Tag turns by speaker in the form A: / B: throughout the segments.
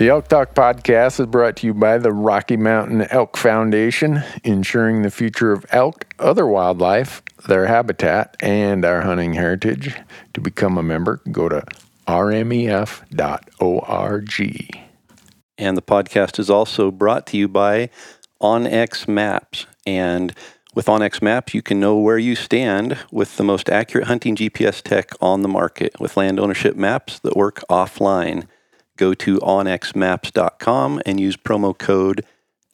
A: The Elk Talk podcast is brought to you by the Rocky Mountain Elk Foundation, ensuring the future of elk, other wildlife, their habitat, and our hunting heritage. To become a member, go to rmef.org.
B: And the podcast is also brought to you by OnX Maps. And with OnX Maps, you can know where you stand with the most accurate hunting GPS tech on the market with land ownership maps that work offline. Go to onxmaps.com and use promo code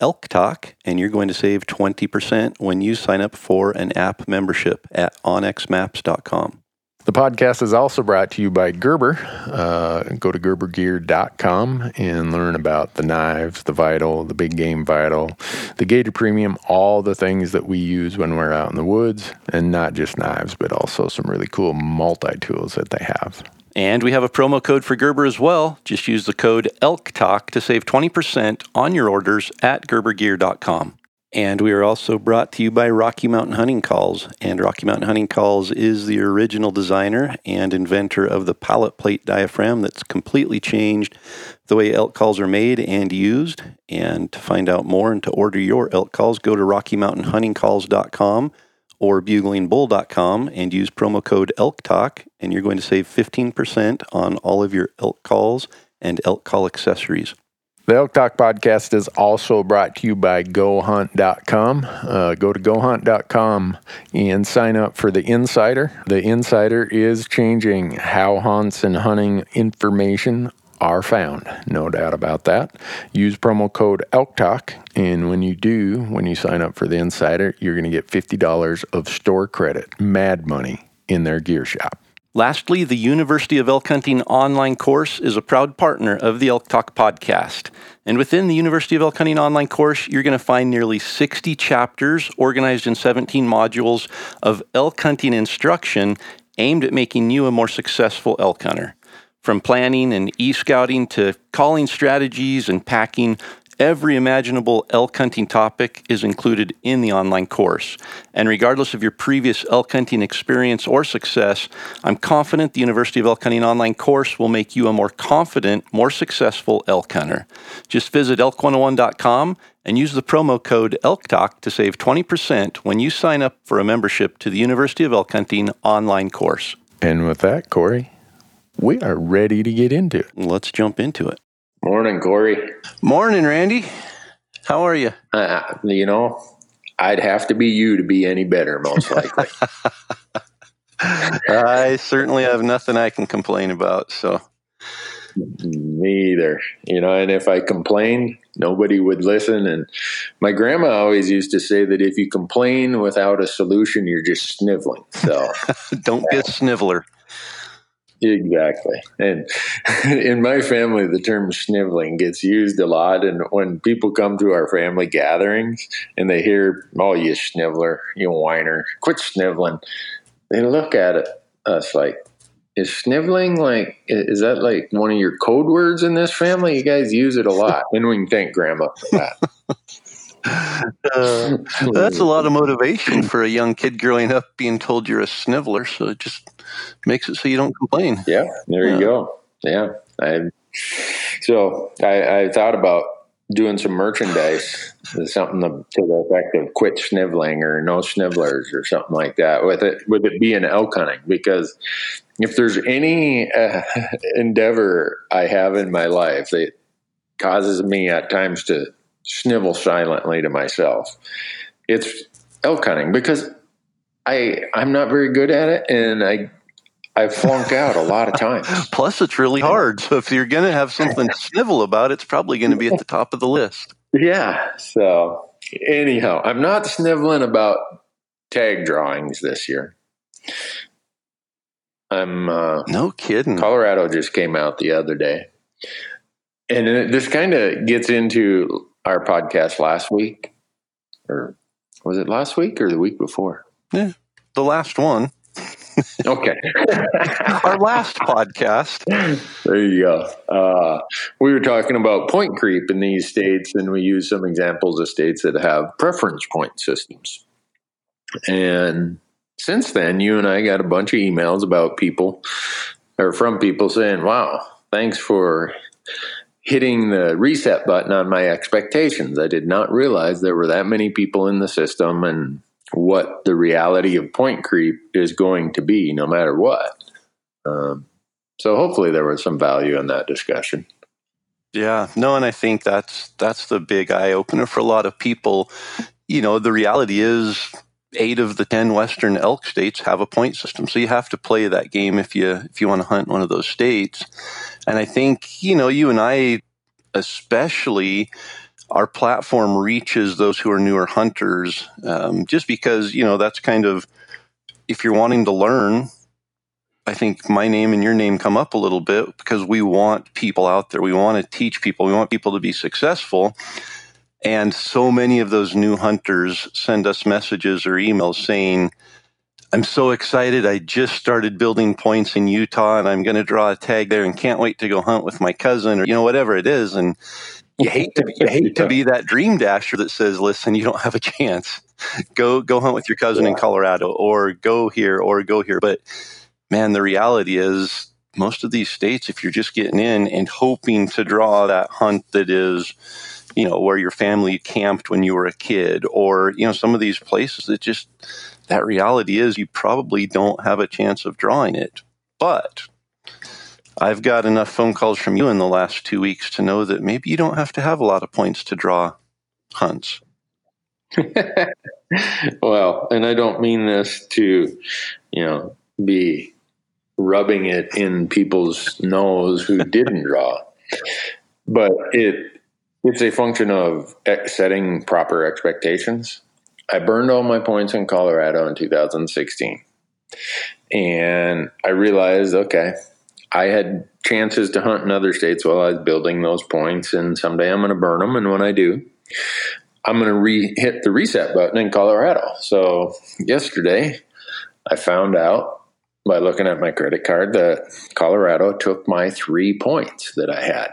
B: ELKTALK, and you're going to save 20% when you sign up for an app membership at onxmaps.com.
A: The podcast is also brought to you by Gerber. Uh, go to gerbergear.com and learn about the knives, the Vital, the Big Game Vital, the Gator Premium, all the things that we use when we're out in the woods, and not just knives, but also some really cool multi tools that they have.
B: And we have a promo code for Gerber as well. Just use the code ELKTALK to save 20% on your orders at gerbergear.com. And we are also brought to you by Rocky Mountain Hunting Calls. And Rocky Mountain Hunting Calls is the original designer and inventor of the pallet plate diaphragm that's completely changed the way elk calls are made and used. And to find out more and to order your elk calls, go to RockyMountainHuntingCalls.com or buglingbull.com and use promo code ELKTALK, and you're going to save 15% on all of your elk calls and elk call accessories.
A: The Elk Talk podcast is also brought to you by GoHunt.com. Uh, go to GoHunt.com and sign up for the Insider. The Insider is changing how hunts and hunting information are found. No doubt about that. Use promo code ELKTALK, and when you do, when you sign up for the Insider, you're going to get $50 of store credit, mad money, in their gear shop.
B: Lastly, the University of Elk Hunting online course is a proud partner of the Elk Talk podcast. And within the University of Elk Hunting online course, you're going to find nearly 60 chapters organized in 17 modules of elk hunting instruction aimed at making you a more successful elk hunter. From planning and e scouting to calling strategies and packing, every imaginable elk hunting topic is included in the online course. And regardless of your previous elk hunting experience or success, I'm confident the University of Elk Hunting online course will make you a more confident, more successful elk hunter. Just visit elk101.com and use the promo code ELKTALK to save 20% when you sign up for a membership to the University of Elk Hunting online course.
A: And with that, Corey, we are ready to get into it.
B: Let's jump into it.
C: Morning, Corey.
B: Morning, Randy. How are you?
C: Uh, you know, I'd have to be you to be any better, most likely.
B: I certainly have nothing I can complain about. So,
C: Me either. You know, and if I complained, nobody would listen. And my grandma always used to say that if you complain without a solution, you're just sniveling. So,
B: don't be a sniveler.
C: Exactly. And in my family, the term sniveling gets used a lot. And when people come to our family gatherings and they hear, oh, you sniveler, you whiner, quit sniveling, they look at it, us like, is sniveling like is that like one of your code words in this family? You guys use it a lot, and we can thank Grandma for that.
B: Uh, that's a lot of motivation for a young kid growing up being told you're a sniveler. So it just makes it so you don't complain.
C: Yeah, there you go. Yeah, I. So I, I thought about doing some merchandise, something to, to the effect of "quit sniveling" or "no snivellers" or something like that. With it, with it be being elk hunting, because if there's any uh, endeavor I have in my life that causes me at times to snivel silently to myself, it's elk hunting because I I'm not very good at it, and I I flunk out a lot of times.
B: Plus, it's really hard. So if you're going to have something to snivel about, it's probably going to be at the top of the list.
C: Yeah. So anyhow, I'm not sniveling about tag drawings this year. I'm uh,
B: No kidding.
C: Colorado just came out the other day, and it, this kind of gets into our podcast last week, or was it last week or the week before?
B: Yeah, The last one,
C: Okay.
B: our last podcast.
C: There you go. Uh, we were talking about point creep in these states, and we used some examples of states that have preference point systems. And since then, you and I got a bunch of emails about people or from people saying, wow, thanks for hitting the reset button on my expectations. I did not realize there were that many people in the system and what the reality of point creep is going to be, no matter what. Um, so hopefully there was some value in that discussion.
B: Yeah, no, and I think that's that's the big eye opener for a lot of people. You know, the reality is eight of the ten western elk states have a point system, so you have to play that game if you if you want to hunt one of those states. And I think you know you and I, especially, our platform reaches those who are newer hunters, um, just because you know that's kind of if you're wanting to learn I think my name and your name come up a little bit because we want people out there. We want to teach people. We want people to be successful. And so many of those new hunters send us messages or emails saying, I'm so excited. I just started building points in Utah and I'm going to draw a tag there and can't wait to go hunt with my cousin or, you know, whatever it is. And you hate to be, you hate to be that dream dasher that says, listen, you don't have a chance. Go, go hunt with your cousin in Colorado or go here or go here. But man, the reality is most of these states, if you're just getting in and hoping to draw that hunt that is, you know, where your family camped when you were a kid, or, you know, some of these places that just, that reality is you probably don't have a chance of drawing it. But I've got enough phone calls from you in the last two weeks to know that maybe you don't have to have a lot of points to draw hunts.
C: well, and I don't mean this to, you know, be rubbing it in people's nose who didn't draw, but it it's a function of setting proper expectations. I burned all my points in Colorado in 2016, and I realized, okay, I had chances to hunt in other states while I was building those points, and someday I'm going to burn them, and when I do, I'm going to re hit the reset button in Colorado. So yesterday, I found out by looking at my credit card that Colorado took my three points that I had.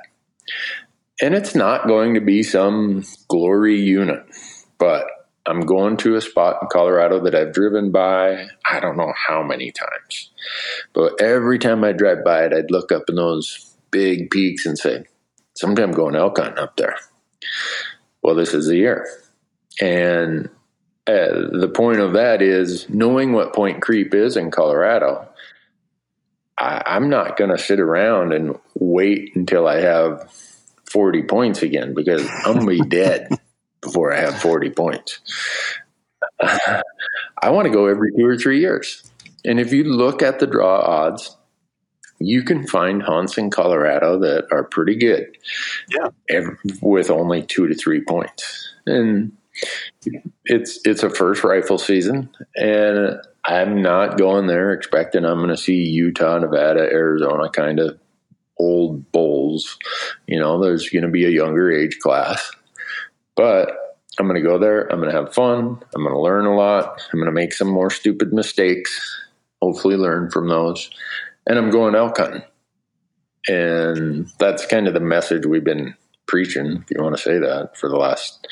C: And it's not going to be some glory unit, but I'm going to a spot in Colorado that I've driven by, I don't know how many times. But every time I drive by it, I'd look up in those big peaks and say, someday I'm going elk hunting up there. Well, this is the year. And uh, the point of that is knowing what point creep is in Colorado. I, I'm not going to sit around and wait until I have 40 points again because I'm going to be dead before I have 40 points. I want to go every two or three years. And if you look at the draw odds, you can find hunts in Colorado that are pretty good.
B: Yeah.
C: With only two to three points. And it's it's a first rifle season and I'm not going there expecting I'm going to see Utah, Nevada, Arizona kind of old bulls. You know, there's going to be a younger age class. But I'm going to go there. I'm going to have fun. I'm going to learn a lot. I'm going to make some more stupid mistakes. Hopefully, learn from those. And I'm going elk hunting. And that's kind of the message we've been preaching, if you want to say that, for the last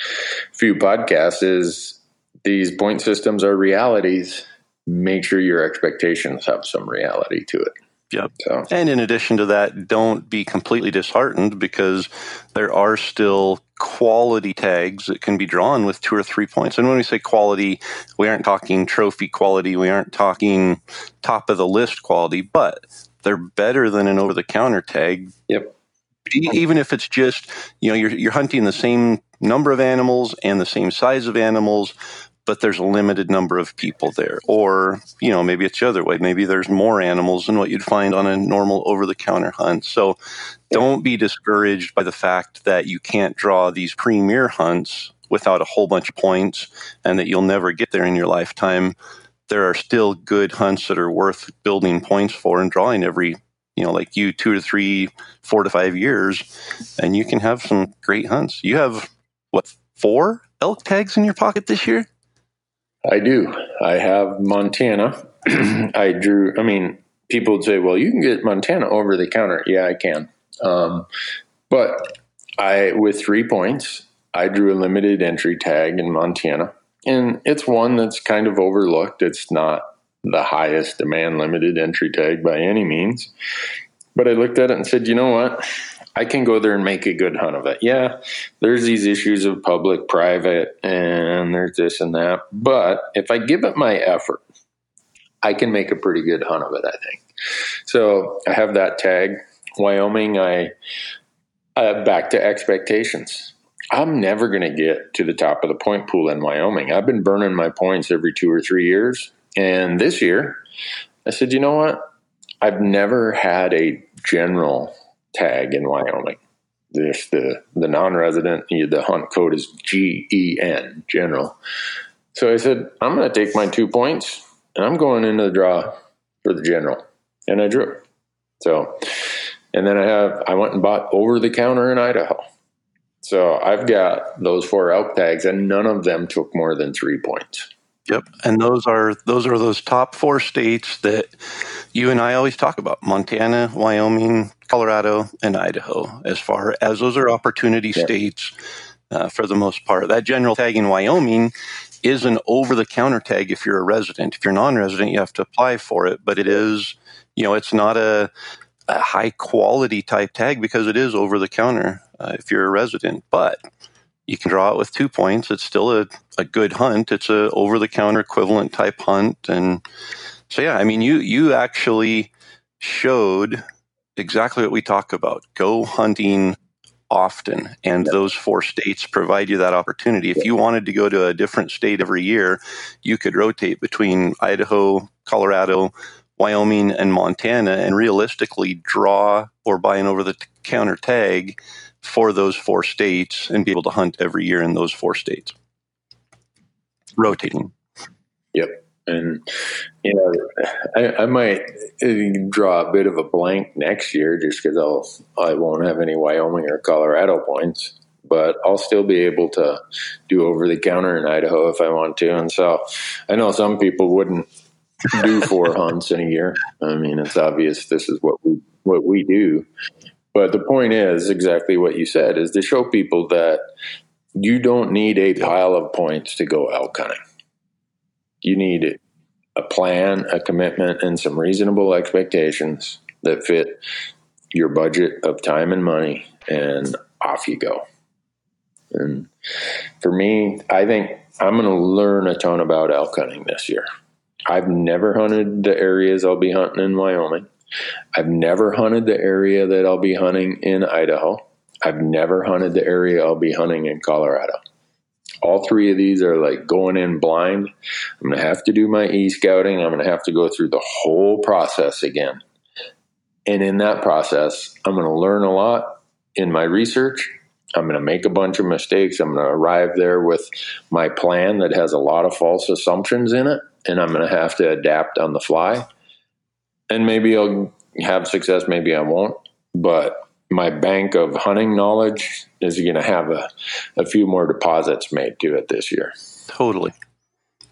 C: few podcasts is these point systems are realities. Make sure your expectations have some reality to it.
B: Yep. So. And in addition to that, don't be completely disheartened because there are still quality tags that can be drawn with two or three points. And when we say quality, we aren't talking trophy quality, we aren't talking top of the list quality, but they're better than an over the counter tag.
C: Yep.
B: Even if it's just, you know, you're, you're hunting the same number of animals and the same size of animals, but there's a limited number of people there. Or, you know, maybe it's the other way. Maybe there's more animals than what you'd find on a normal over the counter hunt. So don't be discouraged by the fact that you can't draw these premier hunts without a whole bunch of points and that you'll never get there in your lifetime. There are still good hunts that are worth building points for and drawing every you know, like you two to three, four to five years, and you can have some great hunts. You have what four elk tags in your pocket this year?
C: I do. I have Montana. I drew, I mean, people would say, well, you can get Montana over the counter. Yeah, I can. Um, but I, with three points, I drew a limited entry tag in Montana. And it's one that's kind of overlooked. It's not the highest demand limited entry tag by any means. But I looked at it and said, you know what? I can go there and make a good hunt of it. Yeah, there's these issues of public, private, and there's this and that. But if I give it my effort, I can make a pretty good hunt of it, I think. So I have that tag. Wyoming, I uh, back to expectations. I'm never going to get to the top of the point pool in Wyoming. I've been burning my points every two or three years. And this year, I said, you know what? I've never had a general tag in Wyoming. If the the non-resident the hunt code is G E N general. So I said I'm going to take my two points and I'm going into the draw for the general, and I drew. So, and then I have I went and bought over the counter in Idaho. So I've got those four elk tags, and none of them took more than three points.
B: Yep, and those are those are those top four states that you and I always talk about: Montana, Wyoming, Colorado, and Idaho. As far as those are opportunity yep. states uh, for the most part, that general tag in Wyoming is an over-the-counter tag if you're a resident. If you're non-resident, you have to apply for it, but it is, you know, it's not a, a high-quality type tag because it is over-the-counter uh, if you're a resident, but you can draw it with two points. It's still a, a good hunt. It's a over the counter equivalent type hunt. And so yeah, I mean you you actually showed exactly what we talk about. Go hunting often. And yep. those four states provide you that opportunity. If you wanted to go to a different state every year, you could rotate between Idaho, Colorado, Wyoming, and Montana and realistically draw or buy an over the counter tag for those four states and be able to hunt every year in those four states. Rotating.
C: Yep. And, you know, I, I might draw a bit of a blank next year just because I'll, I won't have any Wyoming or Colorado points, but I'll still be able to do over the counter in Idaho if I want to. And so I know some people wouldn't do four hunts in a year. I mean, it's obvious this is what we, what we do. But the point is exactly what you said is to show people that you don't need a pile of points to go elk hunting. You need a plan, a commitment, and some reasonable expectations that fit your budget of time and money, and off you go. And for me, I think I'm going to learn a ton about elk hunting this year. I've never hunted the areas I'll be hunting in Wyoming. I've never hunted the area that I'll be hunting in Idaho. I've never hunted the area I'll be hunting in Colorado. All three of these are like going in blind. I'm going to have to do my e scouting. I'm going to have to go through the whole process again. And in that process, I'm going to learn a lot in my research. I'm going to make a bunch of mistakes. I'm going to arrive there with my plan that has a lot of false assumptions in it, and I'm going to have to adapt on the fly and maybe I'll have success, maybe I won't. But my bank of hunting knowledge is going to have a, a few more deposits made to it this year.
B: Totally.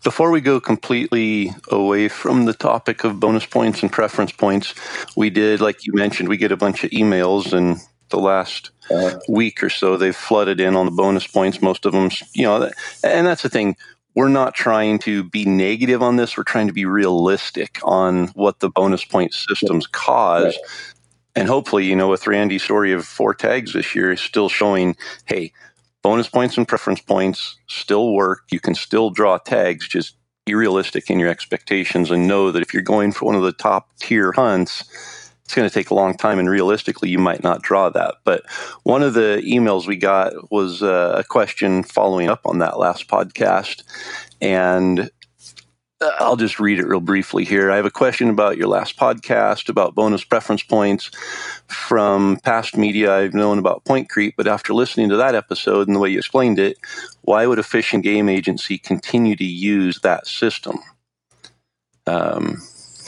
B: Before we go completely away from the topic of bonus points and preference points, we did, like you mentioned, we get a bunch of emails and the last uh, week or so, they've flooded in on the bonus points. Most of them, you know, and that's the thing. We're not trying to be negative on this. We're trying to be realistic on what the bonus point systems cause. Right. And hopefully, you know, with Randy's story of four tags this year is still showing, hey, bonus points and preference points still work. You can still draw tags, just be realistic in your expectations and know that if you're going for one of the top tier hunts, it's going to take a long time and realistically you might not draw that but one of the emails we got was uh, a question following up on that last podcast and I'll just read it real briefly here. I have a question about your last podcast about bonus preference points. From past media, I've known about point creep, but after listening to that episode and the way you explained it, why would a fish and game agency continue to use that system? Um,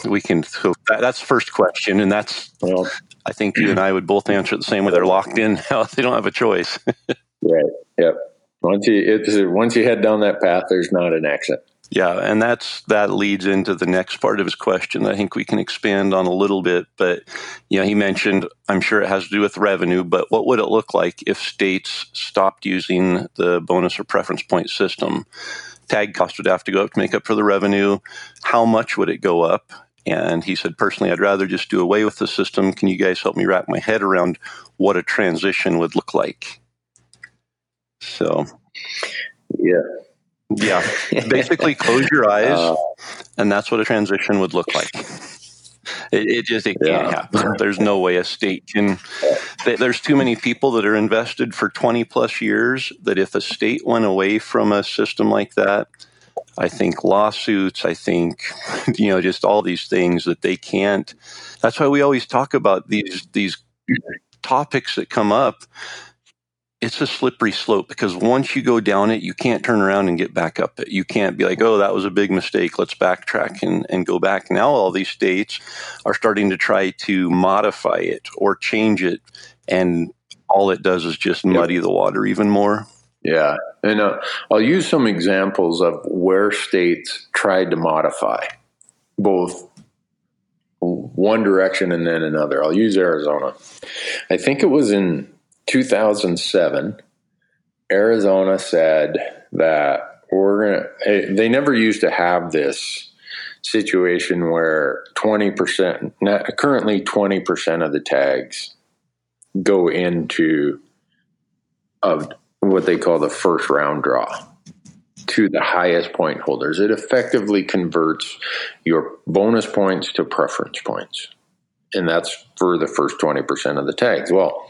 B: we can. So that, that's the first question, and that's. Well, I think you and I would both answer the same way. They're locked in now; they don't have a choice.
C: right. Yep. Once you once you head down that path, there's not an exit.
B: Yeah, and that's that leads into the next part of his question. I think we can expand on a little bit, but you know, he mentioned I'm sure it has to do with revenue, but what would it look like if states stopped using the bonus or preference point system? Tag cost would have to go up to make up for the revenue. How much would it go up? And he said, personally, I'd rather just do away with the system. Can you guys help me wrap my head around what a transition would look like? So,
C: yeah,
B: yeah, basically close your eyes, uh, and that's what a transition would look like. It, it just it can't happen. There's no way a state can. There's too many people that are invested for 20 plus years that if a state went away from a system like that, I think lawsuits. I think you know just all these things that they can't. That's why we always talk about these these topics that come up it's a slippery slope because once you go down it, you can't turn around and get back up it. You can't be like, oh, that was a big mistake. Let's backtrack and, and go back. Now all these states are starting to try to modify it or change it. And all it does is just muddy yep. the water even more.
C: Yeah. And uh, I'll use some examples of where states tried to modify both one direction and then another. I'll use Arizona. I think it was in 2007, Arizona said that we're going to, eh, they never used to have this situation where 20%, currently 20% of the tags go into of what they call the first round draw to the highest point holders. It effectively converts your bonus points to preference points. And that's for the first 20% of the tags. Well,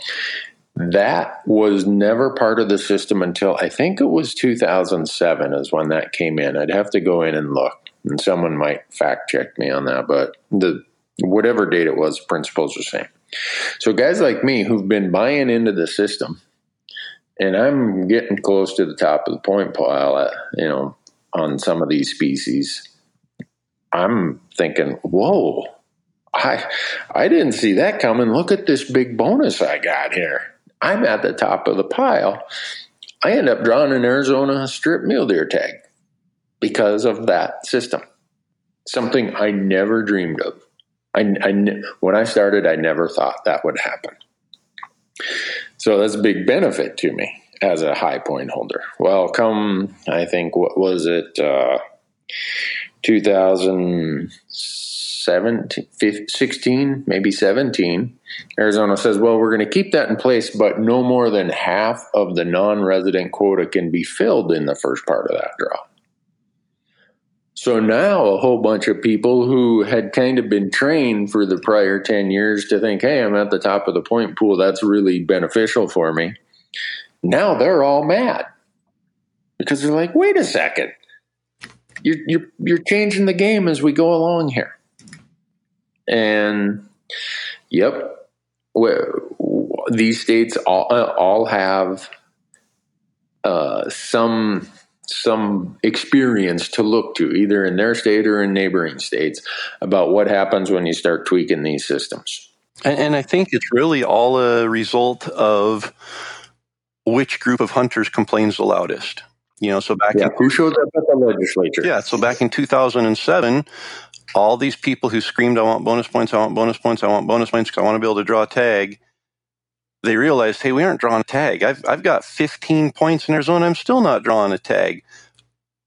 C: that was never part of the system until I think it was 2007 is when that came in. I'd have to go in and look, and someone might fact check me on that, but the whatever date it was, principles are same. So guys like me who've been buying into the system, and I'm getting close to the top of the point pile, uh, you know, on some of these species, I'm thinking, whoa. I I didn't see that coming. Look at this big bonus I got here. I'm at the top of the pile. I end up drawing an Arizona strip mule deer tag because of that system. Something I never dreamed of. I, I, when I started, I never thought that would happen. So that's a big benefit to me as a high point holder. Well, come, I think, what was it, uh, 2000. 17, 15, 16, maybe 17, Arizona says, well, we're going to keep that in place, but no more than half of the non resident quota can be filled in the first part of that draw. So now a whole bunch of people who had kind of been trained for the prior 10 years to think, hey, I'm at the top of the point pool, that's really beneficial for me. Now they're all mad because they're like, wait a second. You're, you're, you're changing the game as we go along here. And yep, these states all all have uh, some some experience to look to, either in their state or in neighboring states, about what happens when you start tweaking these systems.
B: And, and I think it's really all a result of which group of hunters complains the loudest. You know, so back
C: yeah, in, who shows up at the legislature?
B: Yeah, so back in 2007, all these people who screamed, I want bonus points, I want bonus points, I want bonus points, I want to be able to draw a tag, they realized, hey, we aren't drawing a tag. I've, I've got 15 points in Arizona. I'm still not drawing a tag.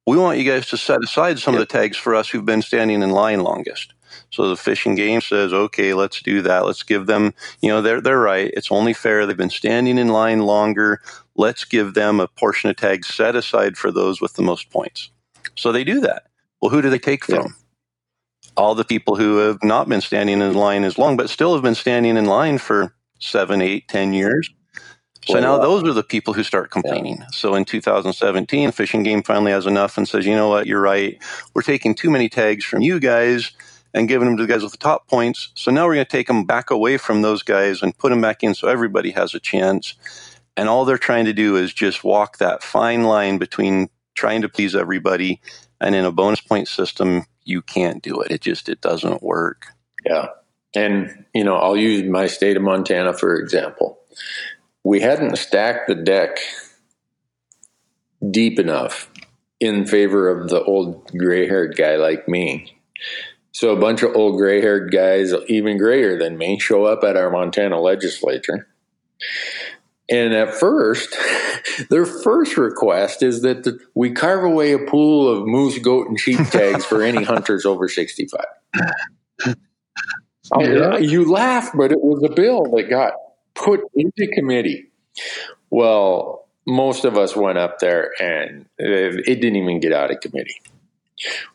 B: We want you guys to set aside some of the tags for us who've been standing in line longest. So the Fish and Game says, okay, let's do that. Let's give them, you know, they're, they're right. It's only fair. They've been standing in line longer. Let's give them a portion of tags set aside for those with the most points. So they do that. Well, who do they take from? Yeah. All the people who have not been standing in line as long, but still have been standing in line for seven, eight, ten years. So now uh, those are the people who start complaining. Yeah. So in 2017, Fish and Game finally has enough and says, you know what, you're right. We're taking too many tags from you guys and giving them to the guys with the top points. So now we're going to take them back away from those guys and put them back in so everybody has a chance. And all they're trying to do is just walk that fine line between trying to please everybody and in a bonus point system, you can't do it. It just it doesn't work.
C: Yeah. And, you know, I'll use my state of Montana for example. We hadn't stacked the deck deep enough in favor of the old gray haired guy like me. So a bunch of old gray haired guys, even grayer than me, show up at our Montana legislature. And at first, their first request is that the, we carve away a pool of moose, goat, and sheep tags for any hunters over 65. Oh, yeah. Um, you laugh, but it was a bill that got put into committee. Well, most of us went up there and it didn't even get out of committee.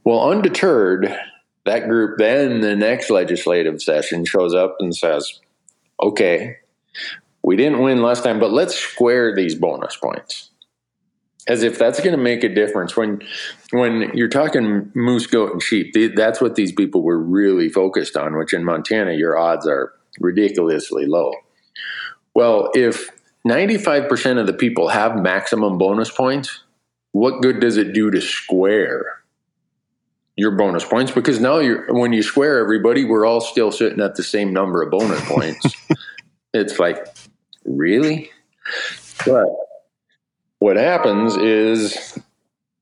C: Well, undeterred, that group then the next legislative session shows up and says, okay, we didn't win last time, but let's square these bonus points. As if that's going to make a difference when when you're talking moose, goat, and sheep. That's what these people were really focused on. Which in Montana, your odds are ridiculously low. Well, if 95% of the people have maximum bonus points, what good does it do to square your bonus points? Because now you're when you square everybody, we're all still sitting at the same number of bonus points. it's like, really? But what happens is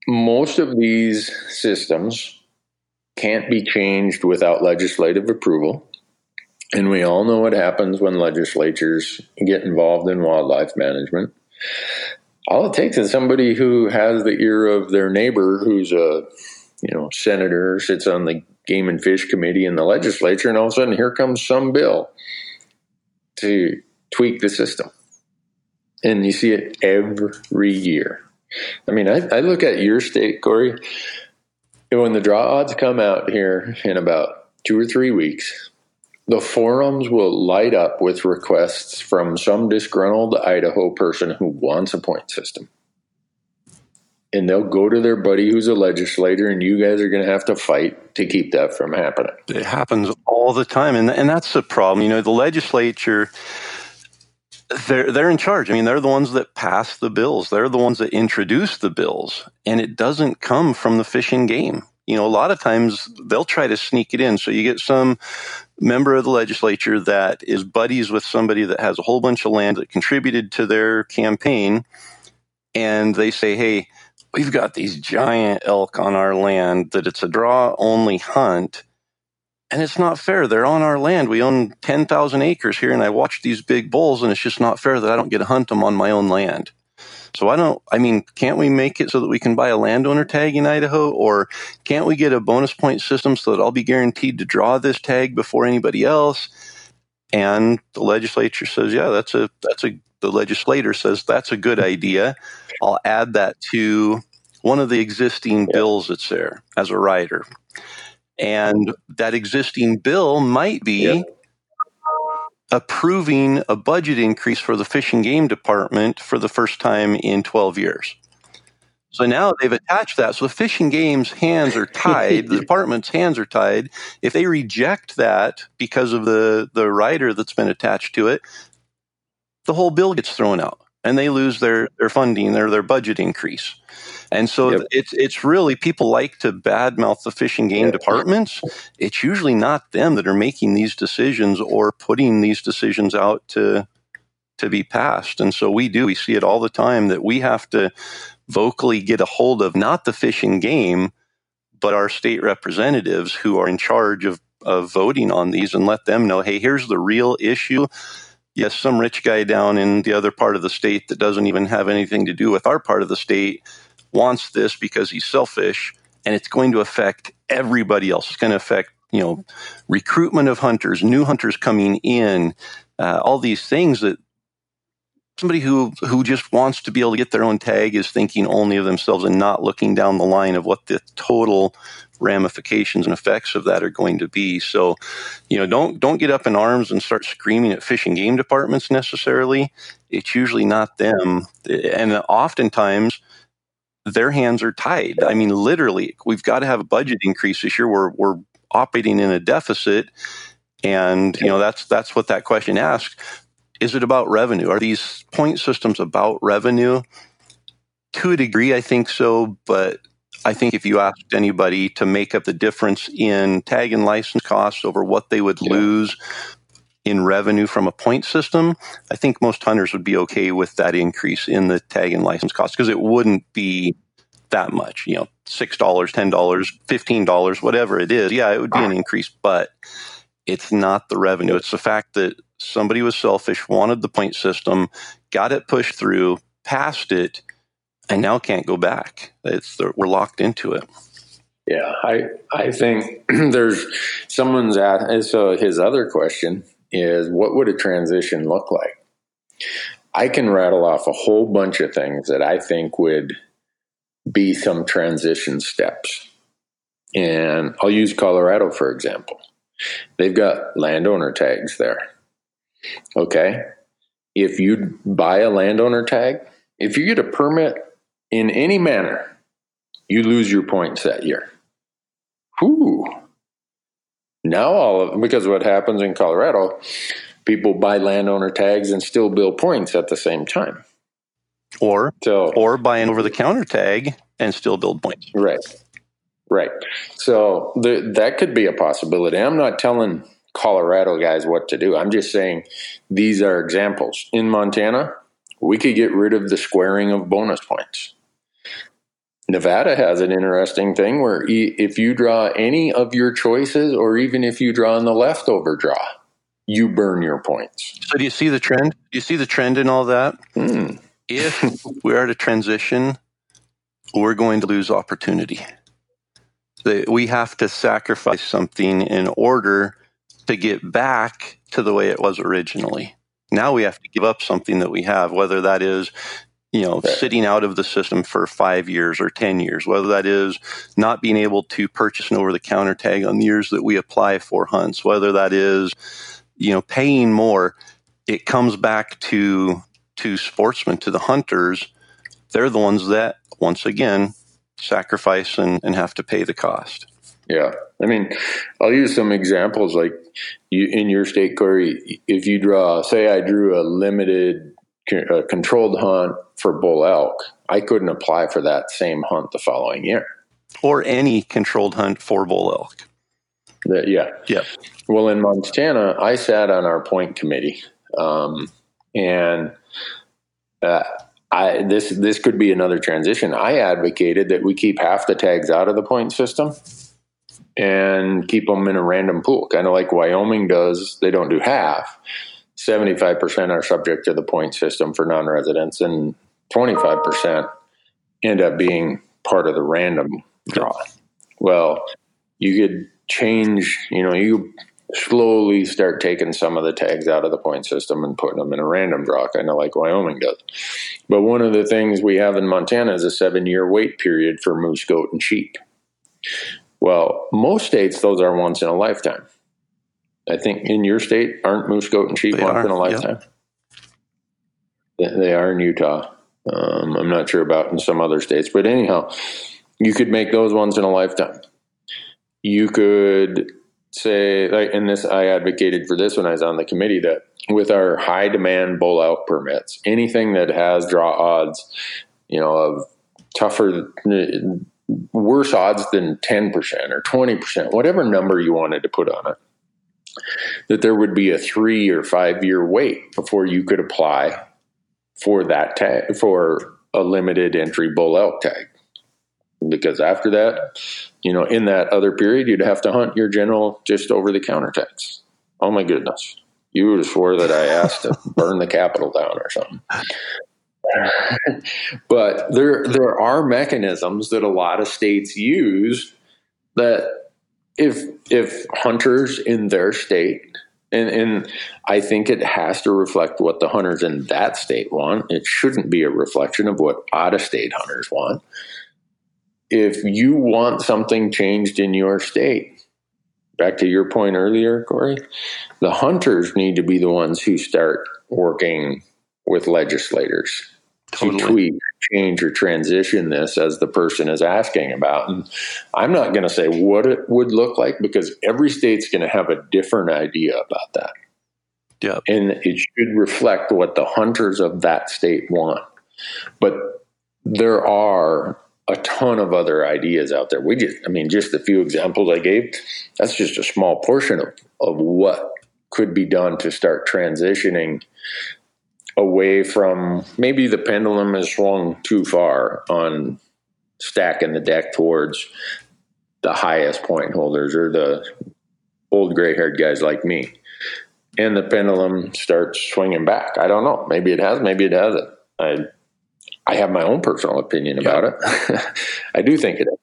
C: most of these systems can't be changed without legislative approval. And we all know what happens when legislatures get involved in wildlife management. All it takes is somebody who has the ear of their neighbor who's a you know senator sits on the game and fish committee in the legislature and all of a sudden here comes some bill to tweak the system. And you see it every year. I mean, I, I look at your state, Corey, when the draw odds come out here in about two or three weeks, the forums will light up with requests from some disgruntled Idaho person who wants a point system. And they'll go to their buddy who's a legislator, and you guys are going to have to fight to keep that from happening.
B: It happens all the time. And, and that's the problem. You know, the legislature they're they're in charge. I mean, they're the ones that pass the bills. They're the ones that introduce the bills, and it doesn't come from the Fish and Game. You know, a lot of times they'll try to sneak it in. So you get some member of the legislature that is buddies with somebody that has a whole bunch of land that contributed to their campaign, and they say, "Hey, we've got these giant elk on our land that it's a draw only hunt." And it's not fair. They're on our land. We own 10,000 acres here, and I watch these big bulls, and it's just not fair that I don't get to hunt them on my own land. So I don't, I mean, can't we make it so that we can buy a landowner tag in Idaho? Or can't we get a bonus point system so that I'll be guaranteed to draw this tag before anybody else? And the legislature says, yeah, that's a, that's a, the legislator says that's a good idea. I'll add that to one of the existing bills that's there as a rider. And that existing bill might be yep. approving a budget increase for the Fish and Game Department for the first time in 12 years. So now they've attached that. So the Fish and Game's hands are tied. the department's hands are tied. If they reject that because of the, the rider that's been attached to it, the whole bill gets thrown out and they lose their, their funding, their, their budget increase. And so yep. it's it's really people like to badmouth the fish and game departments. It's usually not them that are making these decisions or putting these decisions out to to be passed. And so we do. We see it all the time that we have to vocally get a hold of not the fish and game, but our state representatives who are in charge of of voting on these and let them know, hey, here's the real issue. yes, some rich guy down in the other part of the state that doesn't even have anything to do with our part of the state wants this because he's selfish and it's going to affect everybody else. It's going to affect, you know, recruitment of hunters, new hunters coming in, uh, all these things that somebody who who just wants to be able to get their own tag is thinking only of themselves and not looking down the line of what the total ramifications and effects of that are going to be. So, you know, don't don't get up in arms and start screaming at fish and game departments necessarily. It's usually not them, and oftentimes their hands are tied. I mean, literally, we've got to have a budget increase this year. We're we're operating in a deficit, and you know that's that's what that question asks. Is it about revenue? Are these point systems about revenue? To a degree, I think so, but I think if you asked anybody to make up the difference in tag and license costs over what they would yeah. lose in revenue from a point system, I think most hunters would be okay with that increase in the tag and license costs because it wouldn't be that much, you know, $6, $10, $15, whatever it is. Yeah, it would be an increase, but it's not the revenue. It's the fact that somebody was selfish, wanted the point system, got it pushed through, passed it, and now can't go back. It's we're locked into it.
C: Yeah, I I think there's someone's at so his other question is what would a transition look like? I can rattle off a whole bunch of things that I think would be some transition steps. And I'll use Colorado for example. They've got landowner tags there. Okay. If you buy a landowner tag, if you get a permit in any manner, you lose your points that year. Whew. Now all of them because what happens in Colorado, people buy landowner tags and still bill points at the same time.
B: Or so, or buy an over the counter tag and still build points.
C: Right. Right. So the, that could be a possibility. I'm not telling Colorado guys what to do. I'm just saying these are examples. In Montana, we could get rid of the squaring of bonus points. Nevada has an interesting thing where if you draw any of your choices, or even if you draw in the leftover draw, you burn your points.
B: So, do you see the trend? Do you see the trend in all that? Hmm. If we are to transition, we're going to lose opportunity. We have to sacrifice something in order to get back to the way it was originally. Now we have to give up something that we have, whether that is you know, sitting out of the system for five years or 10 years, whether that is not being able to purchase an over the counter tag on the years that we apply for hunts, whether that is, you know, paying more, it comes back to, to sportsmen, to the hunters. They're the ones that, once again, sacrifice and, and have to pay the cost.
C: Yeah. I mean, I'll use some examples like you, in your state, Corey, if you draw, say I drew a limited a controlled hunt for bull elk, I couldn't apply for that same hunt the following year.
B: Or any controlled hunt for bull elk.
C: The, yeah.
B: Yeah.
C: Well, in Montana, I sat on our point committee, um, and uh, I this this could be another transition. I advocated that we keep half the tags out of the point system and keep them in a random pool, kind of like Wyoming does. They don't do half, 75% are subject to the point system for non residents, and 25% end up being part of the random draw. Well, you could change, you know, you slowly start taking some of the tags out of the point system and putting them in a random draw, kind of like Wyoming does. But one of the things we have in Montana is a seven year wait period for moose, goat, and sheep. Well, most states, those are once in a lifetime. I think in your state, aren't moose, goat, and sheep they once are, in a lifetime? Yep. They are in Utah. Um, I'm not sure about in some other states, but anyhow, you could make those ones in a lifetime. You could say, like, and this I advocated for this when I was on the committee that with our high demand bull elk permits, anything that has draw odds, you know, of tougher, worse odds than 10% or 20%, whatever number you wanted to put on it that there would be a three or five year wait before you could apply for that tag for a limited entry bull elk tag. Because after that, you know, in that other period, you'd have to hunt your general just over the counter tags. Oh my goodness. You would have swore that I asked to burn the Capitol down or something. but there there are mechanisms that a lot of states use that if if hunters in their state and and I think it has to reflect what the hunters in that state want. It shouldn't be a reflection of what out of state hunters want. If you want something changed in your state, back to your point earlier, Corey, the hunters need to be the ones who start working with legislators totally. to tweak, change, or transition this as the person is asking about. And I'm not going to say what it would look like because every state's going to have a different idea about that.
B: Yeah.
C: And it should reflect what the hunters of that state want. But there are a ton of other ideas out there. We just, I mean, just a few examples I gave, that's just a small portion of, of what could be done to start transitioning away from maybe the pendulum has swung too far on stacking the deck towards the highest point holders or the old gray haired guys like me. And the pendulum starts swinging back. I don't know. Maybe it has, maybe it hasn't. I I have my own personal opinion about yeah. it. I do think it is.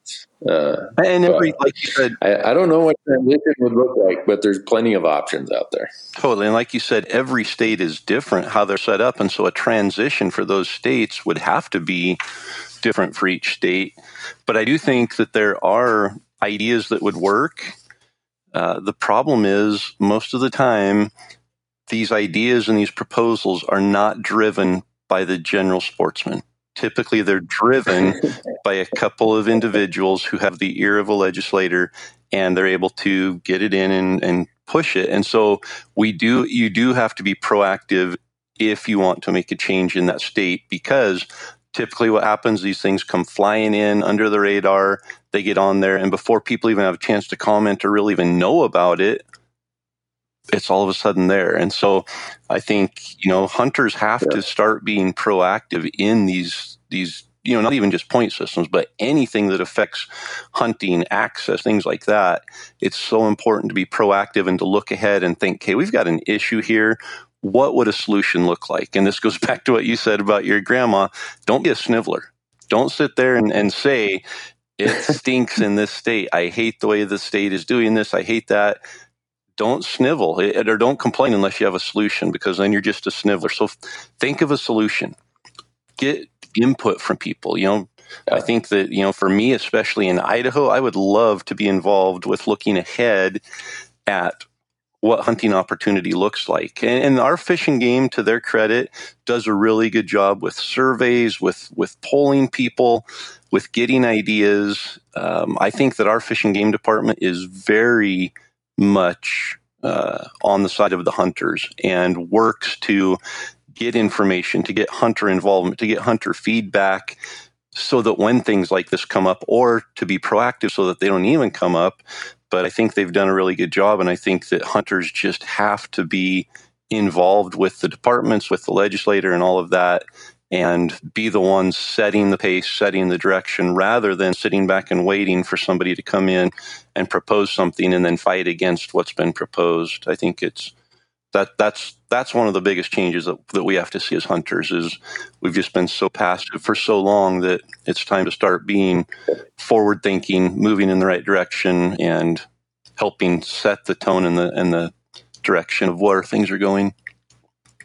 B: Uh, and every, like you said,
C: I, I, don't know what transition would look like, but there's plenty of options out there.
B: Totally. And like you said, every state is different how they're set up. And so a transition for those states would have to be different for each state. But I do think that there are ideas that would work. Uh, the problem is, most of the time, these ideas and these proposals are not driven by the general sportsman. Typically, they're driven by a couple of individuals who have the ear of a legislator and they're able to get it in and, and push it. And so we do, you do have to be proactive if you want to make a change in that state because typically what happens these things come flying in under the radar they get on there and before people even have a chance to comment or really even know about it it's all of a sudden there. And so I think, you know, hunters have yeah. to start being proactive in these, these, you know, not even just point systems, but anything that affects hunting, access, things like that. It's so important to be proactive and to look ahead and think, okay, we've got an issue here. What would a solution look like? And this goes back to what you said about your grandma. Don't be a sniveler. Don't sit there and, and say, it stinks in this state. I hate the way the state is doing this. I hate that don't snivel or don't complain unless you have a solution because then you're just a sniveler. So think of a solution. Get input from people. You know, I think that, you know, for me, especially in Idaho, I would love to be involved with looking ahead at what hunting opportunity looks like. And, and, our Fish and Game, to their credit, does a really good job with surveys, with with polling people, with getting ideas. Um, I think that our Fish and Game department is very much uh, on the side of the hunters and works to get information, to get hunter involvement, to get hunter feedback so that when things like this come up, or to be proactive so that they don't even come up. But I think they've done a really good job. And I think that hunters just have to be involved with the departments, with the legislator, and all of that and be the ones setting the pace, setting the direction, rather than sitting back and waiting for somebody to come in and propose something and then fight against what's been proposed. I think it's that that's that's one of the biggest changes that, that we have to see as hunters is we've just been so passive for so long that it's time to start being forward thinking, moving in the right direction and helping set the tone and the and the direction of where things are going.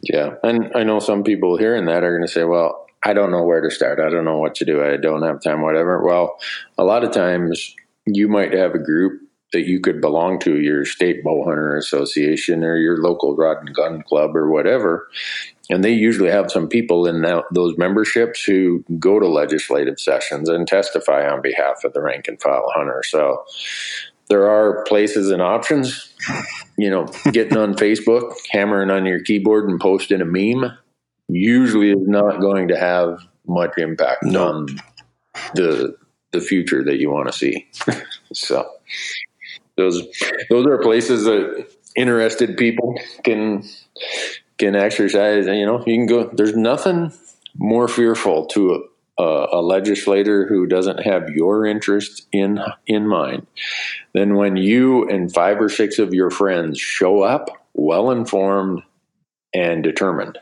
C: Yeah. And I know some people hearing that are going to say, well, I don't know where to start. I don't know what to do. I don't have time, whatever. Well, a lot of times you might have a group that you could belong to, your state bow hunter association or your local rod and gun club or whatever. And they usually have some people in that, those memberships who go to legislative sessions and testify on behalf of the rank and file hunter. So there are places and options. You know, getting on Facebook, hammering on your keyboard and posting a meme usually is not going to have much impact no. on the the future that you want to see. so those those are places that interested people can can exercise. You know, you can go. There's nothing more fearful to a, a legislator who doesn't have your interest in in mind then when you and five or six of your friends show up well informed and determined.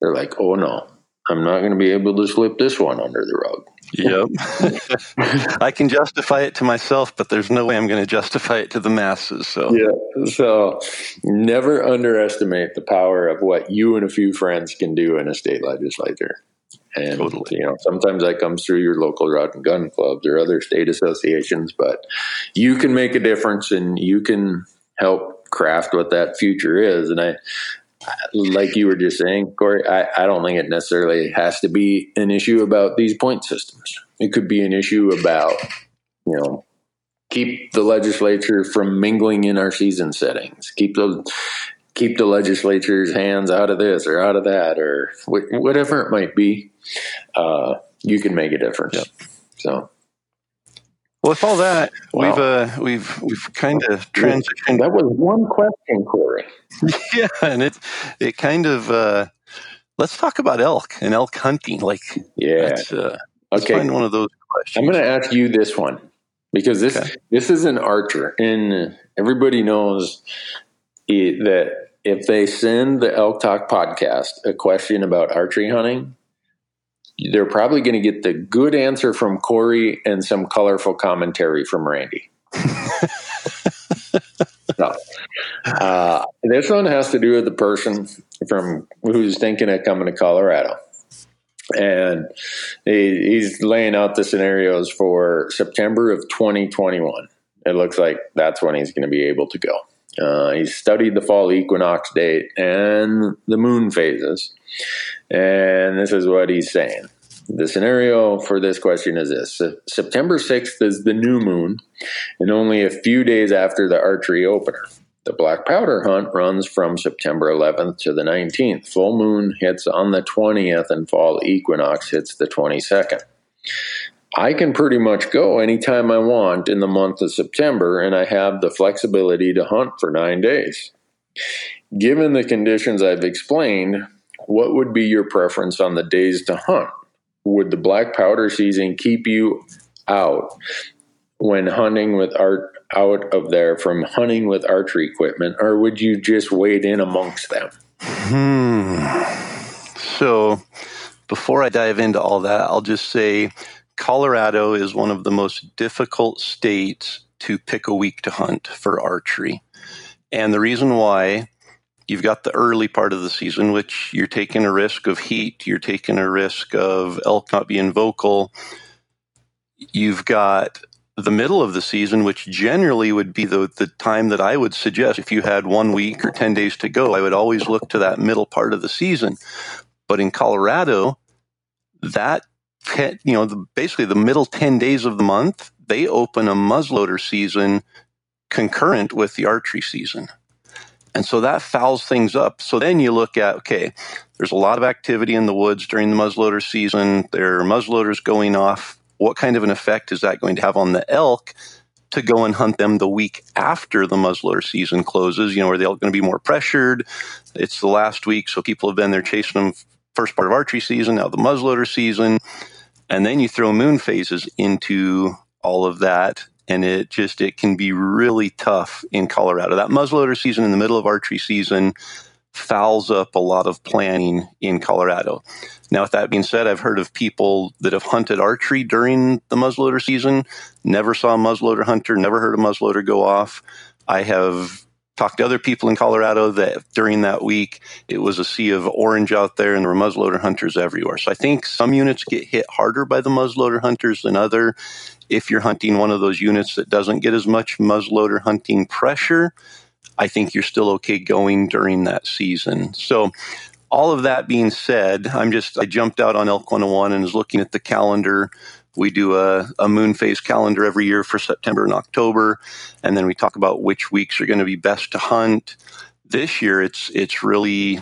C: They're like, oh no, I'm not going to be able to slip this one under the rug.
B: Yep. I can justify it to myself, but there's no way I'm going to justify it to the masses. So,
C: yeah. So, never underestimate the power of what you and a few friends can do in a state legislature. And, totally. you know, sometimes that comes through your local rod and gun clubs or other state associations, but you can make a difference and you can help craft what that future is. And I, like you were just saying, Corey, I, I don't think it necessarily has to be an issue about these point systems. It could be an issue about, you know, keep the legislature from mingling in our season settings. Keep the keep the legislature's hands out of this or out of that or wh- whatever it might be. Uh, you can make a difference. So
B: well, with all that, wow. we've uh, we've we've kind of transitioned.
C: That was one question, Corey.
B: yeah, and it it kind of uh, let's talk about elk and elk hunting. Like,
C: yeah, uh,
B: okay, one of those questions.
C: I'm going to ask you this one because this okay. this is an archer, and everybody knows that if they send the Elk Talk podcast a question about archery hunting, they're probably going to get the good answer from Corey and some colorful commentary from Randy. no. Uh, this one has to do with the person from who's thinking of coming to Colorado, and he, he's laying out the scenarios for September of 2021. It looks like that's when he's going to be able to go. Uh, he's studied the fall equinox date and the moon phases. And this is what he's saying. The scenario for this question is this September 6th is the new moon, and only a few days after the archery opener. The black powder hunt runs from September 11th to the 19th. Full moon hits on the 20th, and fall equinox hits the 22nd. I can pretty much go anytime I want in the month of September, and I have the flexibility to hunt for nine days. Given the conditions I've explained, what would be your preference on the days to hunt? Would the black powder season keep you out when hunting with art out of there from hunting with archery equipment, or would you just wade in amongst them?
B: Hmm. So, before I dive into all that, I'll just say Colorado is one of the most difficult states to pick a week to hunt for archery. And the reason why you've got the early part of the season, which you're taking a risk of heat, you're taking a risk of elk not being vocal. You've got the middle of the season, which generally would be the, the time that I would suggest if you had one week or 10 days to go, I would always look to that middle part of the season. But in Colorado, that, you know, the, basically the middle 10 days of the month, they open a muzzleloader season concurrent with the archery season. And so that fouls things up. So then you look at, okay, there's a lot of activity in the woods during the muzzleloader season. There are muzzleloaders going off. What kind of an effect is that going to have on the elk to go and hunt them the week after the muzzleloader season closes? You know, are they going to be more pressured? It's the last week, so people have been there chasing them first part of archery season, now the muzzleloader season. And then you throw moon phases into all of that and it just it can be really tough in Colorado. That muzzleloader season in the middle of archery season fouls up a lot of planning in Colorado. Now, with that being said, I've heard of people that have hunted archery during the muzzleloader season, never saw a muzzleloader hunter, never heard a muzzleloader go off. I have talked to other people in Colorado that during that week it was a sea of orange out there and there were muzzleloader hunters everywhere. So I think some units get hit harder by the muzzleloader hunters than other. If you're hunting one of those units that doesn't get as much muzzleloader hunting pressure, I think you're still okay going during that season. So all of that being said, I'm just I jumped out on Elk 101 and was looking at the calendar we do a, a moon phase calendar every year for September and October, and then we talk about which weeks are going to be best to hunt. This year, it's it's really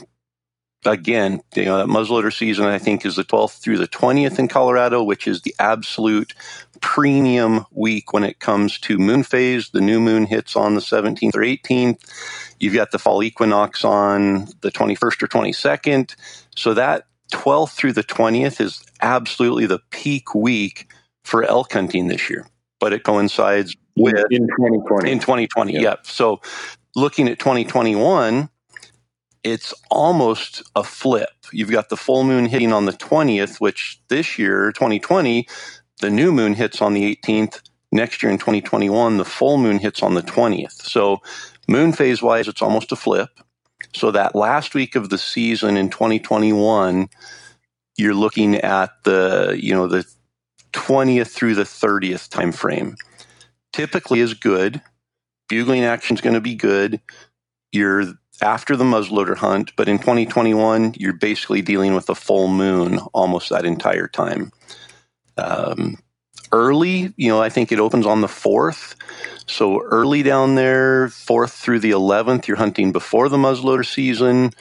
B: again, you know, that muzzleloader season I think is the 12th through the 20th in Colorado, which is the absolute premium week when it comes to moon phase. The new moon hits on the 17th or 18th. You've got the fall equinox on the 21st or 22nd. So that 12th through the 20th is absolutely the peak week for elk hunting this year, but it coincides with
C: in 2020.
B: In 2020, yeah. Yep. So looking at 2021, it's almost a flip. You've got the full moon hitting on the 20th, which this year, 2020, the new moon hits on the 18th. Next year in 2021, the full moon hits on the 20th. So, moon phase wise, it's almost a flip. So, that last week of the season in 2021, you're looking at the, you know, the 20th through the 30th time frame. Typically is good. Bugling action is going to be good. You're after the muzzleloader hunt, but in 2021, you're basically dealing with a full moon almost that entire time. Um, early, you know, I think it opens on the 4th. So early down there, 4th through the 11th, you're hunting before the muzzleloader season.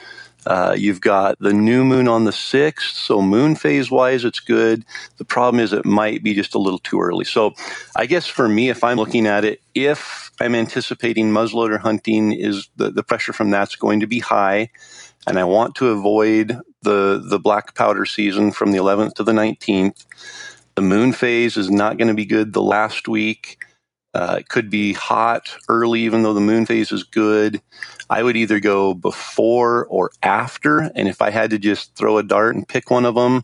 B: Uh, you've got the new moon on the 6th. So, moon phase wise, it's good. The problem is it might be just a little too early. So, I guess for me, if I'm looking at it, if I'm anticipating muzzleloader hunting, is the, the pressure from that's going to be high. And I want to avoid the, the black powder season from the 11th to the 19th. The moon phase is not going to be good the last week. Uh, it could be hot early, even though the moon phase is good. I would either go before or after. And if I had to just throw a dart and pick one of them,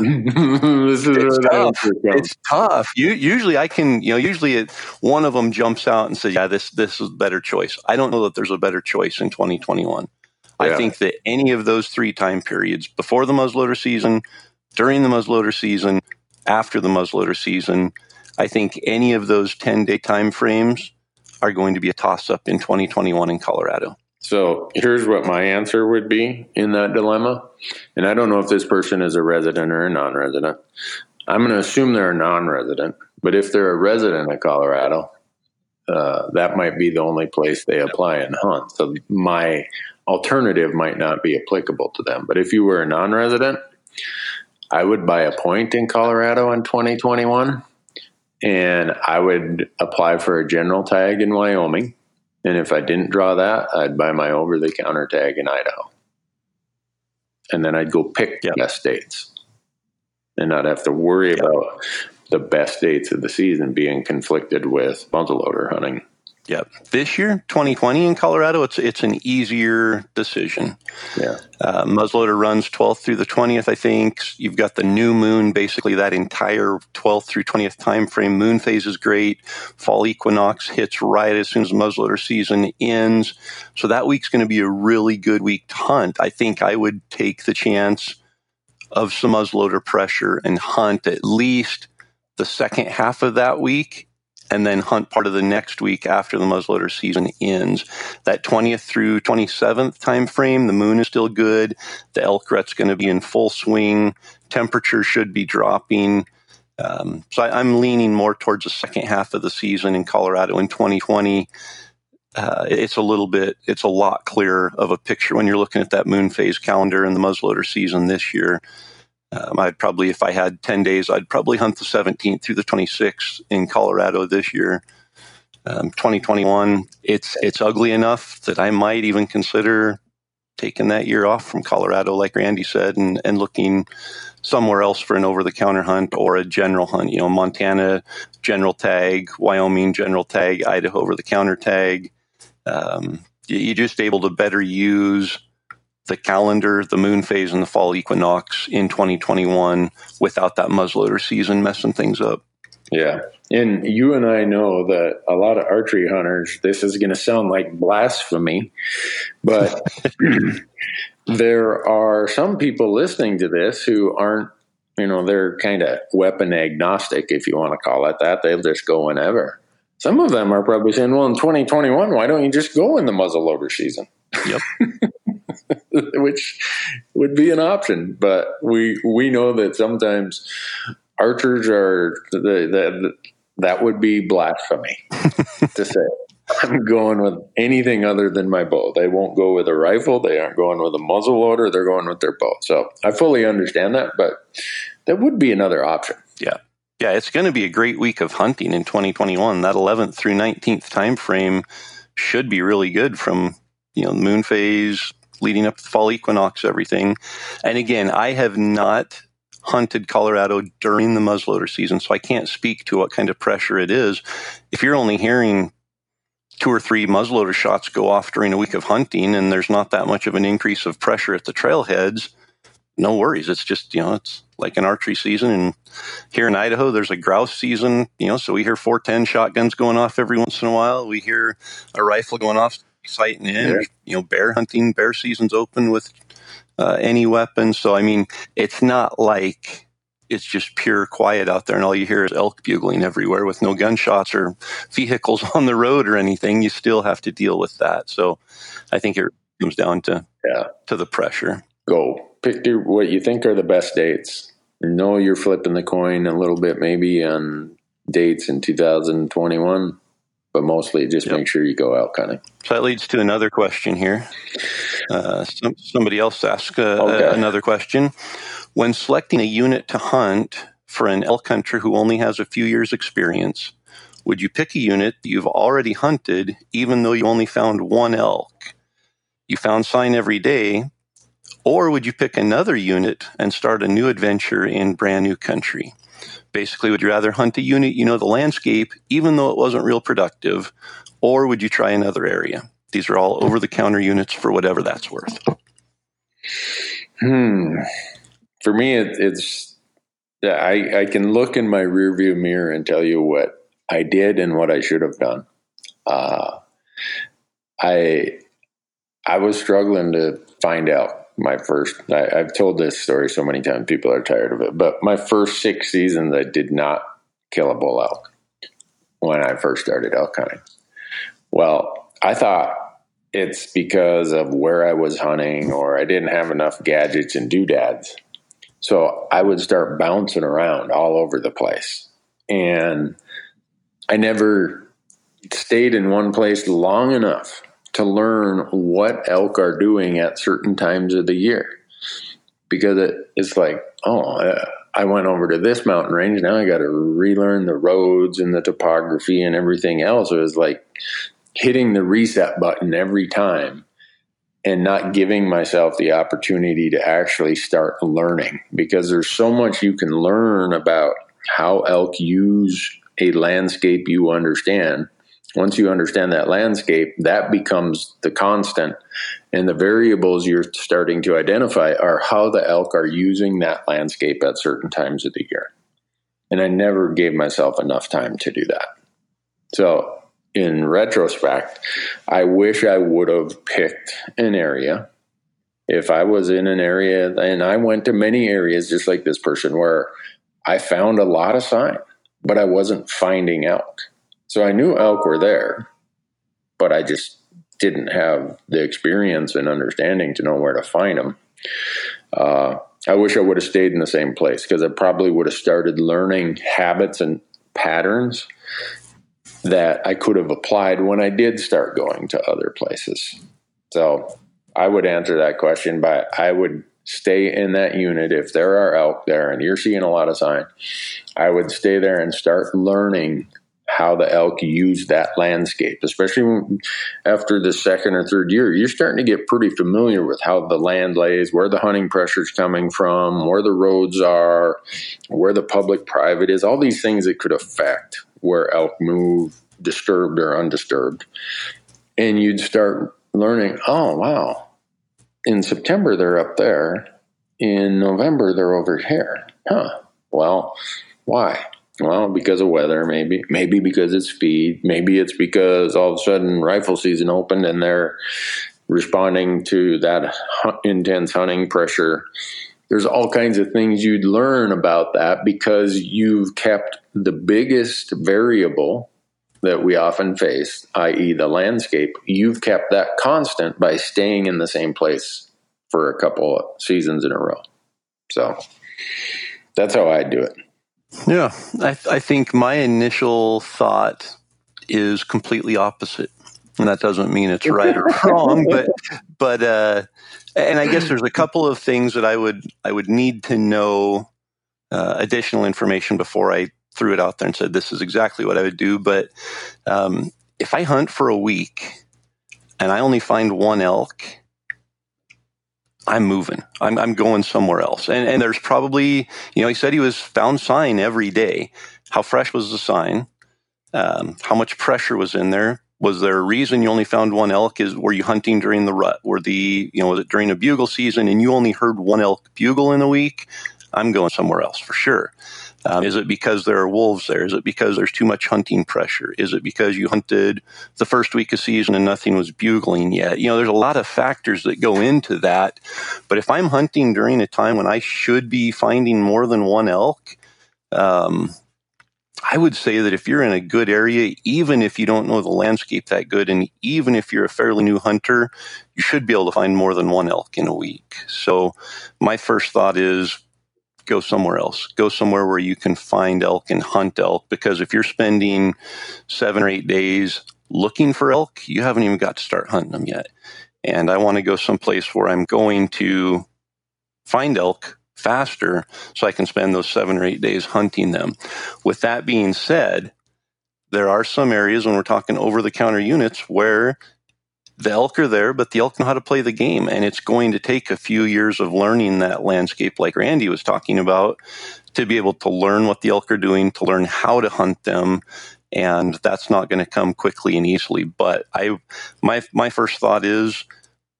B: this is it's tough. It's tough. You, usually I can, you know, usually it, one of them jumps out and says, yeah, this, this is a better choice. I don't know that there's a better choice in 2021. Yeah. I think that any of those three time periods, before the muzzleloader season, during the muzzleloader season, after the muzzleloader season. I think any of those 10 day time frames are going to be a toss up in 2021 in Colorado.
C: So here's what my answer would be in that dilemma. And I don't know if this person is a resident or a non resident. I'm going to assume they're a non resident, but if they're a resident of Colorado, uh, that might be the only place they apply and hunt. So my alternative might not be applicable to them. But if you were a non resident, I would buy a point in Colorado in 2021 and I would apply for a general tag in Wyoming. And if I didn't draw that, I'd buy my over the counter tag in Idaho. And then I'd go pick yep. the best dates and not have to worry yep. about the best dates of the season being conflicted with muzzleloader hunting.
B: Yep. This year, 2020 in Colorado, it's it's an easier decision.
C: Yeah.
B: Uh, muzzleloader runs 12th through the 20th, I think. You've got the new moon, basically that entire 12th through 20th time frame. Moon phase is great. Fall equinox hits right as soon as muzzleloader season ends. So that week's going to be a really good week to hunt. I think I would take the chance of some muzzleloader pressure and hunt at least the second half of that week and then hunt part of the next week after the muzzleloader season ends. That 20th through 27th time frame, the moon is still good. The elk rut's going to be in full swing. Temperature should be dropping. Um, so I, am leaning more towards the second half of the season in Colorado in 2020. Uh, it's a little bit, it's a lot clearer of a picture when you're looking at that moon phase calendar and the muzzleloader season this year. Um, I'd probably, if I had 10 days, I'd probably hunt the 17th through the 26th in Colorado this year. Um, 2021, it's it's ugly enough that I might even consider taking that year off from Colorado, like Randy said, and, and looking somewhere else for an over the counter hunt or a general hunt. You know, Montana general tag, Wyoming general tag, Idaho over the counter tag. Um, you're just able to better use the calendar, the moon phase, and the fall equinox in 2021 without that muzzleloader season messing things up.
C: Yeah. And you and I know that a lot of archery hunters, this is going to sound like blasphemy, but there are some people listening to this who aren't, you know, they're kind of weapon agnostic, if you want to call it that. They'll just go whenever. Some of them are probably saying, well, in 2021, why don't you just go in the muzzleloader season?
B: Yep.
C: which would be an option. But we we know that sometimes archers are the, the, that would be blasphemy to say. I'm going with anything other than my bow. They won't go with a rifle. They aren't going with a muzzle loader. They're going with their bow. So I fully understand that, but that would be another option.
B: Yeah. Yeah, it's going to be a great week of hunting in 2021. That 11th through 19th time frame should be really good from, you know, moon phase, leading up to the fall equinox, everything. And again, I have not hunted Colorado during the muzzleloader season, so I can't speak to what kind of pressure it is. If you're only hearing two or three muzzleloader shots go off during a week of hunting and there's not that much of an increase of pressure at the trailheads, no worries. It's just, you know, it's like an archery season. And here in Idaho, there's a grouse season, you know, so we hear 410 shotguns going off every once in a while. We hear a rifle going off sighting in, yeah. you know, bear hunting, bear season's open with uh, any weapon. So, I mean, it's not like it's just pure quiet out there and all you hear is elk bugling everywhere with no gunshots or vehicles on the road or anything. You still have to deal with that. So I think it comes down to, yeah. to the pressure.
C: Go pick your, what you think are the best dates. Know you're flipping the coin a little bit maybe on dates in 2021, but mostly just yep. make sure you go out hunting.
B: So that leads to another question here. Uh, some, somebody else asked uh, okay. another question. When selecting a unit to hunt for an elk hunter who only has a few years' experience, would you pick a unit that you've already hunted even though you only found one elk? You found sign every day, or would you pick another unit and start a new adventure in brand new country? Basically, would you rather hunt a unit you know the landscape, even though it wasn't real productive, or would you try another area? These are all over the counter units for whatever that's worth.
C: Hmm. For me, it, it's I, I can look in my rearview mirror and tell you what I did and what I should have done. Uh, I I was struggling to find out my first I, have told this story so many times people are tired of it but my first six seasons i did not kill a bull elk when i first started elk hunting. Well i thought it's because of where i was hunting or i didn't have enough gadgets and doodads. So i would start bouncing around all over the place. And i never stayed in one place long enough to learn what elk are doing at certain times of the year because it, it's like, oh, I went over to this mountain range. Now I got to relearn the roads and the topography and everything else. It was like hitting the reset button every time and not giving myself the opportunity to actually start learning because there's so much you can learn about how elk use a landscape you understand once you understand that landscape, that becomes the constant. And the variables you're starting to identify are how the elk are using that landscape at certain times of the year. And I never gave myself enough time to do that. So, in retrospect, I wish I would have picked an area. If I was in an area, and I went to many areas just like this person where I found a lot of sign, but I wasn't finding elk so I knew elk were there, but I just didn't have the experience and understanding to know where to find them. Uh, I wish I would have stayed in the same place because I probably would have started learning habits and patterns that I could have applied when I did start going to other places. So I would answer that question by I would stay in that unit if there are elk there and you're seeing a lot of sign. I would stay there and start learning how the elk use that landscape, especially after the second or third year. You're starting to get pretty familiar with how the land lays, where the hunting pressure is coming from, where the roads are, where the public private is, all these things that could affect where elk move, disturbed or undisturbed. And you'd start learning, oh, wow, in September they're up there, in November they're over here. Huh. Well, why? Well, because of weather, maybe. Maybe because it's feed. Maybe it's because all of a sudden rifle season opened and they're responding to that intense hunting pressure. There's all kinds of things you'd learn about that because you've kept the biggest variable that we often face, i.e., the landscape, you've kept that constant by staying in the same place for a couple seasons in a row. So that's how I do it.
B: Yeah, I, I think my initial thought is completely opposite. And that doesn't mean it's right or wrong, but but uh, and I guess there's a couple of things that I would I would need to know uh, additional information before I threw it out there and said this is exactly what I would do. But um, if I hunt for a week and I only find one elk, I'm moving. I'm, I'm going somewhere else. And, and there's probably, you know, he said he was found sign every day. How fresh was the sign? Um, how much pressure was in there? Was there a reason you only found one elk? Is were you hunting during the rut? Were the you know was it during a bugle season and you only heard one elk bugle in a week? I'm going somewhere else for sure. Um, is it because there are wolves there? Is it because there's too much hunting pressure? Is it because you hunted the first week of season and nothing was bugling yet? You know, there's a lot of factors that go into that. But if I'm hunting during a time when I should be finding more than one elk, um, I would say that if you're in a good area, even if you don't know the landscape that good, and even if you're a fairly new hunter, you should be able to find more than one elk in a week. So, my first thought is go somewhere else. Go somewhere where you can find elk and hunt elk. Because if you're spending seven or eight days looking for elk, you haven't even got to start hunting them yet. And I want to go someplace where I'm going to find elk faster so I can spend those seven or eight days hunting them. With that being said, there are some areas when we're talking over the counter units where the elk are there, but the elk know how to play the game. And it's going to take a few years of learning that landscape, like Randy was talking about, to be able to learn what the elk are doing, to learn how to hunt them. And that's not going to come quickly and easily. But I, my, my first thought is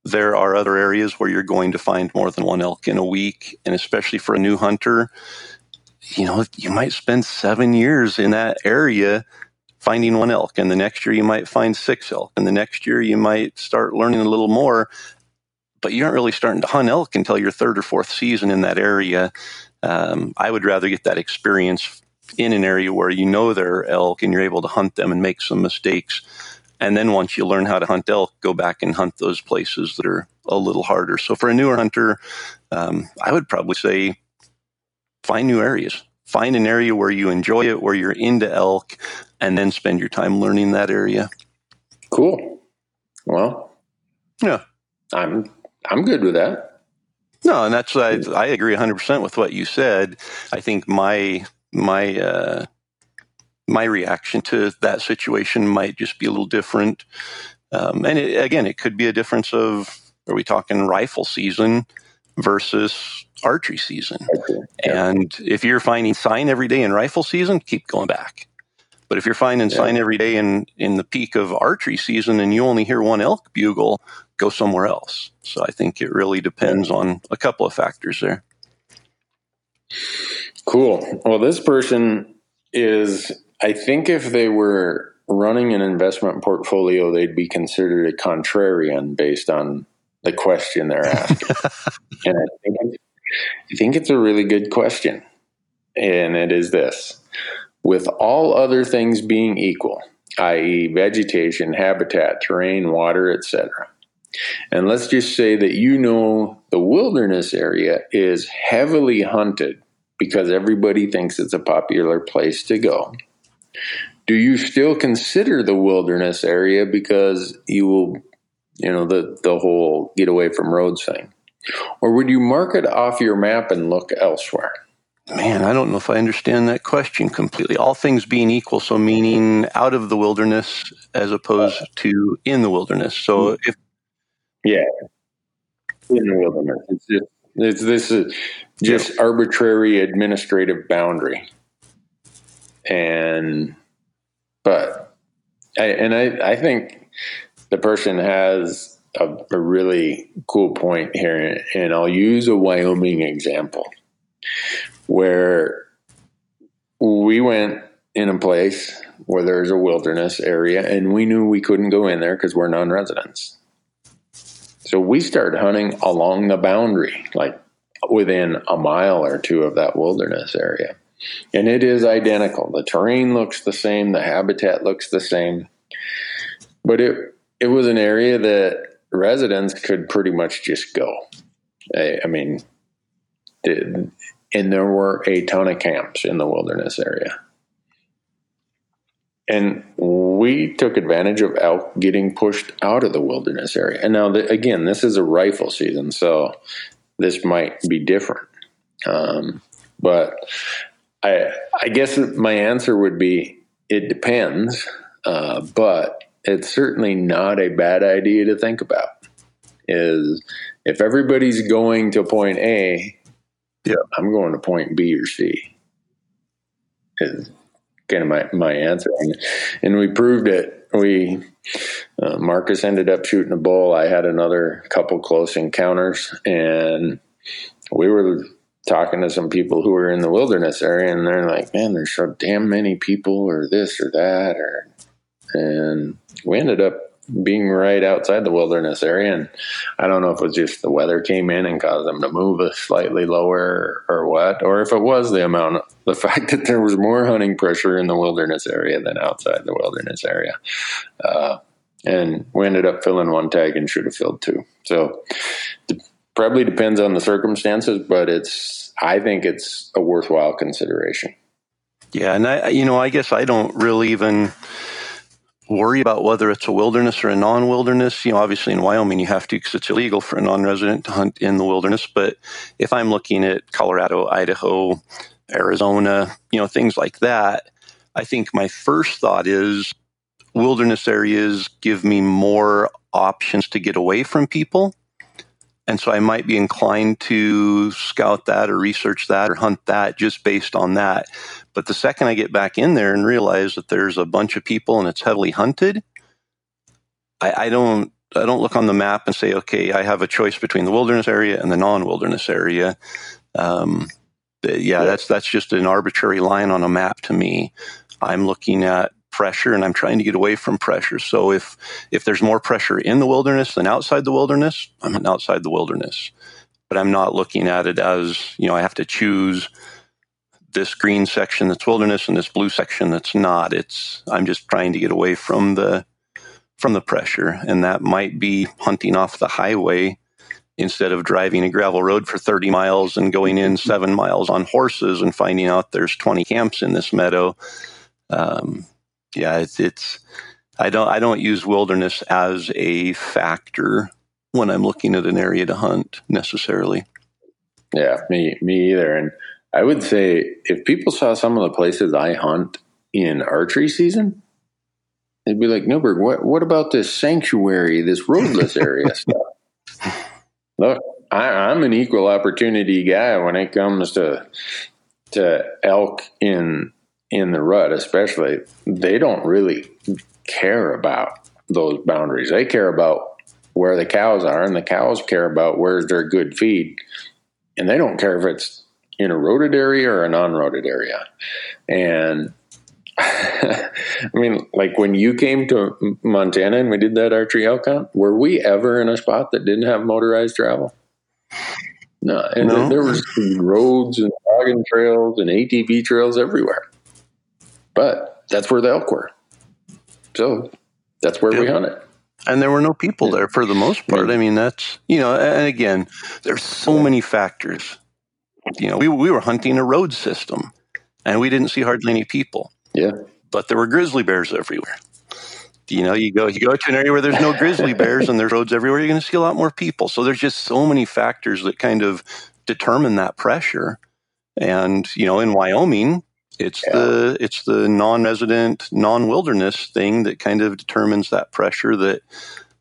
B: there are other areas where you're going to find more than one elk in a week. And especially for a new hunter, you know, you might spend seven years in that area finding one elk. And the next year you might find six elk. And the next year you might start learning a little more. But you aren't really starting to hunt elk until your third or fourth season in that area. Um, I would rather get that experience in an area where you know there are elk and you're able to hunt them and make some mistakes and then once you learn how to hunt elk, go back and hunt those places that are a little harder. So for a newer hunter, um, I would probably say find new areas. Find an area where you enjoy it, where you're into elk, and then spend your time learning that area.
C: Cool. Well,
B: yeah,
C: I'm I'm good with that.
B: No, and that's I, I agree 100 percent with what you said. I think my my uh, my reaction to that situation might just be a little different. Um, and it, again, it could be a difference of are we talking rifle season versus archery season? Okay. Yeah. And if you're finding sign every day in rifle season, keep going back. But if you're finding yeah. sign every day in, in the peak of archery season and you only hear one elk bugle, go somewhere else. So I think it really depends on a couple of factors there.
C: Cool. Well, this person is I think if they were running an investment portfolio, they'd be considered a contrarian based on the question they're asking. and I think, I think it's a really good question. And it is this with all other things being equal, i.e., vegetation, habitat, terrain, water, etc. And let's just say that you know the wilderness area is heavily hunted because everybody thinks it's a popular place to go do you still consider the wilderness area because you will, you know, the, the whole get away from roads thing? Or would you mark it off your map and look elsewhere?
B: Man, I don't know if I understand that question completely. All things being equal, so meaning out of the wilderness as opposed to in the wilderness. So hmm. if
C: yeah, in the wilderness, it's just it's this is just yeah. arbitrary administrative boundary and but I, and I, I think the person has a, a really cool point here, and I'll use a Wyoming example where we went in a place where there's a wilderness area, and we knew we couldn't go in there because we're non-residents. So we started hunting along the boundary, like within a mile or two of that wilderness area. And it is identical. The terrain looks the same, the habitat looks the same. But it it was an area that residents could pretty much just go. I, I mean, and there were a ton of camps in the wilderness area. And we took advantage of elk getting pushed out of the wilderness area. And now, the, again, this is a rifle season, so this might be different. Um, but I I guess my answer would be it depends, uh, but it's certainly not a bad idea to think about. Is if everybody's going to point A, yeah, I'm going to point B or C. Is kind of my, my answer, and, and we proved it we uh, Marcus ended up shooting a bull. I had another couple close encounters, and we were talking to some people who were in the wilderness area, and they're like, "Man, there's so damn many people, or this or that," or and we ended up being right outside the wilderness area. And I don't know if it was just the weather came in and caused them to move us slightly lower or what, or if it was the amount, the fact that there was more hunting pressure in the wilderness area than outside the wilderness area. Uh, and we ended up filling one tag and should have filled two. So it probably depends on the circumstances, but it's, I think it's a worthwhile consideration.
B: Yeah. And I, you know, I guess I don't really even, worry about whether it's a wilderness or a non-wilderness. You know, obviously in Wyoming you have to because it's illegal for a non-resident to hunt in the wilderness. But if I'm looking at Colorado, Idaho, Arizona, you know, things like that, I think my first thought is wilderness areas give me more options to get away from people. And so I might be inclined to scout that or research that or hunt that just based on that. But the second I get back in there and realize that there's a bunch of people and it's heavily hunted, I, I don't I don't look on the map and say, okay, I have a choice between the wilderness area and the non-wilderness area. Um, yeah, that's that's just an arbitrary line on a map to me. I'm looking at pressure and I'm trying to get away from pressure. So if if there's more pressure in the wilderness than outside the wilderness, I'm outside the wilderness. But I'm not looking at it as, you know, I have to choose this green section that's wilderness and this blue section that's not. It's I'm just trying to get away from the from the pressure and that might be hunting off the highway instead of driving a gravel road for 30 miles and going in 7 miles on horses and finding out there's 20 camps in this meadow. Um, yeah, it's it's I don't I don't use wilderness as a factor when I'm looking at an area to hunt necessarily.
C: Yeah, me me either. And I would say if people saw some of the places I hunt in archery season, they'd be like, Newberg, what what about this sanctuary, this roadless area stuff? Look, I, am an equal opportunity guy when it comes to to elk in in the rut, especially, they don't really care about those boundaries. They care about where the cows are, and the cows care about where's their good feed. And they don't care if it's in a roaded area or a non roaded area. And I mean, like when you came to Montana and we did that archery elk hunt, were we ever in a spot that didn't have motorized travel? No, and no. there was roads and logging trails and ATV trails everywhere. But that's where the elk were. So that's where yeah. we hunted.
B: And there were no people there for the most part. I mean, that's, you know, and again, there's so many factors. You know, we, we were hunting a road system and we didn't see hardly any people.
C: Yeah.
B: But there were grizzly bears everywhere. You know, you go you go to an area where there's no grizzly bears and there's roads everywhere, you're going to see a lot more people. So there's just so many factors that kind of determine that pressure. And, you know, in Wyoming, it's yeah. the it's the non-resident, non-wilderness thing that kind of determines that pressure that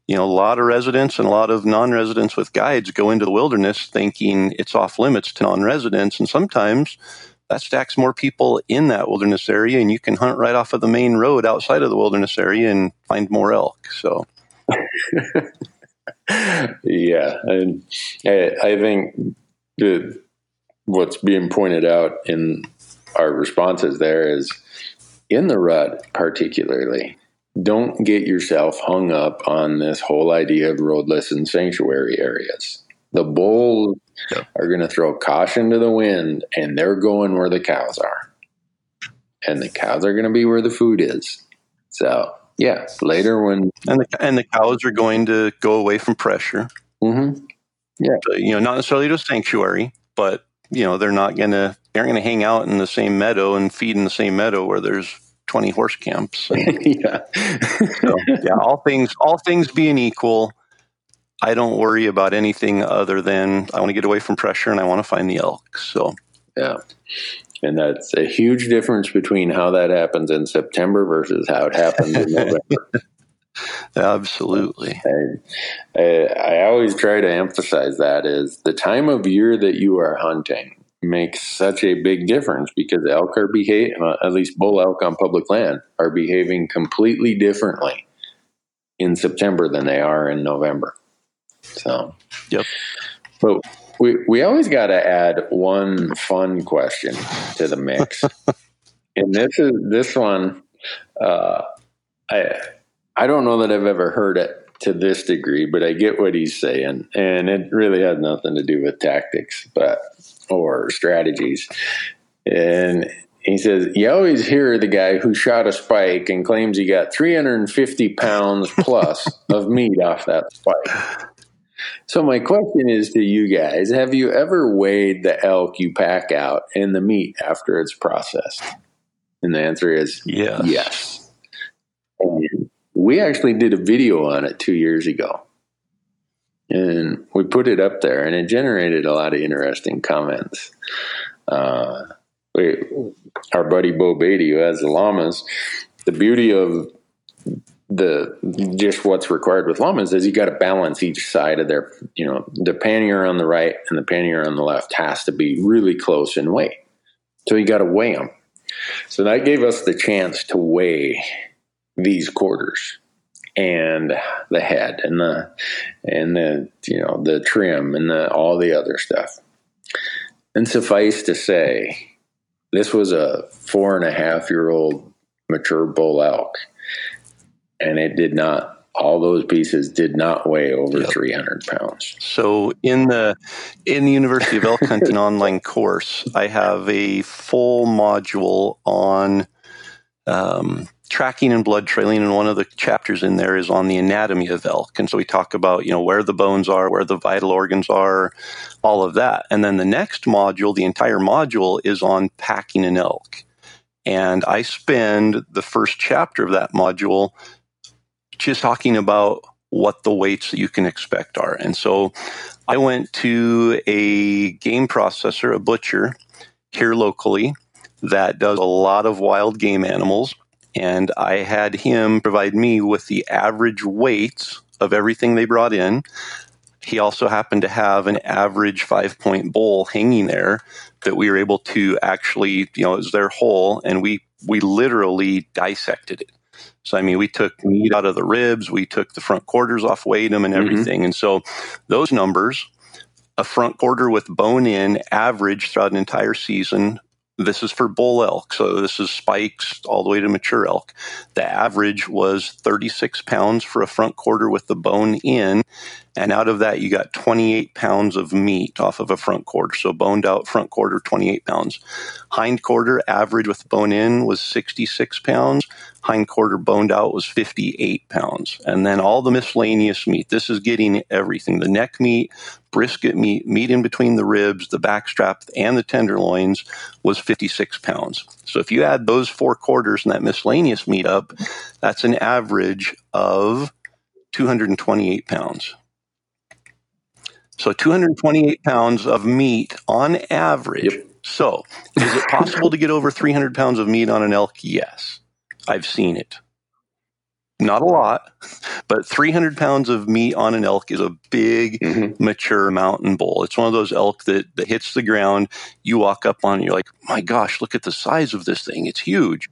B: you know a lot of residents and a lot of non-residents with guides go into the wilderness thinking it's off limits to non-residents and sometimes that stacks more people in that wilderness area and you can hunt right off of the main road outside of the wilderness area and find more elk so
C: yeah and I, I think the what's being pointed out in our responses there is in the rut, particularly, don't get yourself hung up on this whole idea of roadless and sanctuary areas. The bulls are going to throw caution to the wind and they're going where the cows are. And the cows are going to be where the food is. So, yeah, later when.
B: And the, and the cows are going to go away from pressure.
C: Mm-hmm. Yeah.
B: So, you know, not necessarily to a sanctuary, but you know they're not going to they aren't going to hang out in the same meadow and feed in the same meadow where there's 20 horse camps. And, yeah. so, yeah, all things all things being equal, I don't worry about anything other than I want to get away from pressure and I want to find the elk. So,
C: yeah. And that's a huge difference between how that happens in September versus how it happens in November.
B: Absolutely.
C: I, I, I always try to emphasize that is the time of year that you are hunting makes such a big difference because elk are behaving, at least bull elk on public land, are behaving completely differently in September than they are in November. So,
B: yep.
C: But we we always got to add one fun question to the mix, and this is this one. Uh, I I don't know that I've ever heard it to this degree, but I get what he's saying, and it really has nothing to do with tactics, but or strategies. And he says, You always hear the guy who shot a spike and claims he got 350 pounds plus of meat off that spike. So, my question is to you guys Have you ever weighed the elk you pack out and the meat after it's processed? And the answer is
B: yes.
C: Yes. And we actually did a video on it two years ago and we put it up there, and it generated a lot of interesting comments. Uh, we, our buddy Bo Beatty, who has the llamas, the beauty of the just what's required with llamas is you got to balance each side of their, you know, the pannier on the right and the pannier on the left has to be really close in weight. So you got to weigh them. So that gave us the chance to weigh these quarters and the head and the and the you know the trim and the all the other stuff. And suffice to say, this was a four and a half year old mature bull elk, and it did not. All those pieces did not weigh over yep. 300 pounds.
B: So in the in the University of Elk Hunting online course, I have a full module on um, tracking and blood trailing and one of the chapters in there is on the anatomy of elk. And so we talk about you know where the bones are where the vital organs are all of that. And then the next module the entire module is on packing an elk. And i spend the first chapter of that module just talking about what the weights that you can expect are. And so i went to a game processor a butcher here locally that does a lot of wild game animals and I had him provide me with the average weights of everything they brought in. He also happened to have an average five point bowl hanging there that we were able to actually, you know, it was their whole, and we we literally dissected it. So I mean, we took meat out of the ribs, we took the front quarters off, weighed them, and mm-hmm. everything. Mm-hmm. And so those numbers, a front quarter with bone in, average throughout an entire season this is for bull elk, so this is spikes all the way to mature elk. The average was 36 pounds for a front quarter with the bone in, and out of that, you got 28 pounds of meat off of a front quarter. So boned out front quarter, 28 pounds. Hind quarter average with bone in was 66 pounds. Hind quarter boned out was 58 pounds. And then all the miscellaneous meat. This is getting everything the neck meat, brisket meat, meat in between the ribs, the backstrap, and the tenderloins was 56 pounds. So if you add those four quarters and that miscellaneous meat up, that's an average of 228 pounds. So 228 pounds of meat on average. Yep. So is it possible to get over 300 pounds of meat on an elk? Yes. I've seen it. Not a lot, but 300 pounds of meat on an elk is a big, mm-hmm. mature mountain bull. It's one of those elk that, that hits the ground. You walk up on it, you're like, my gosh, look at the size of this thing. It's huge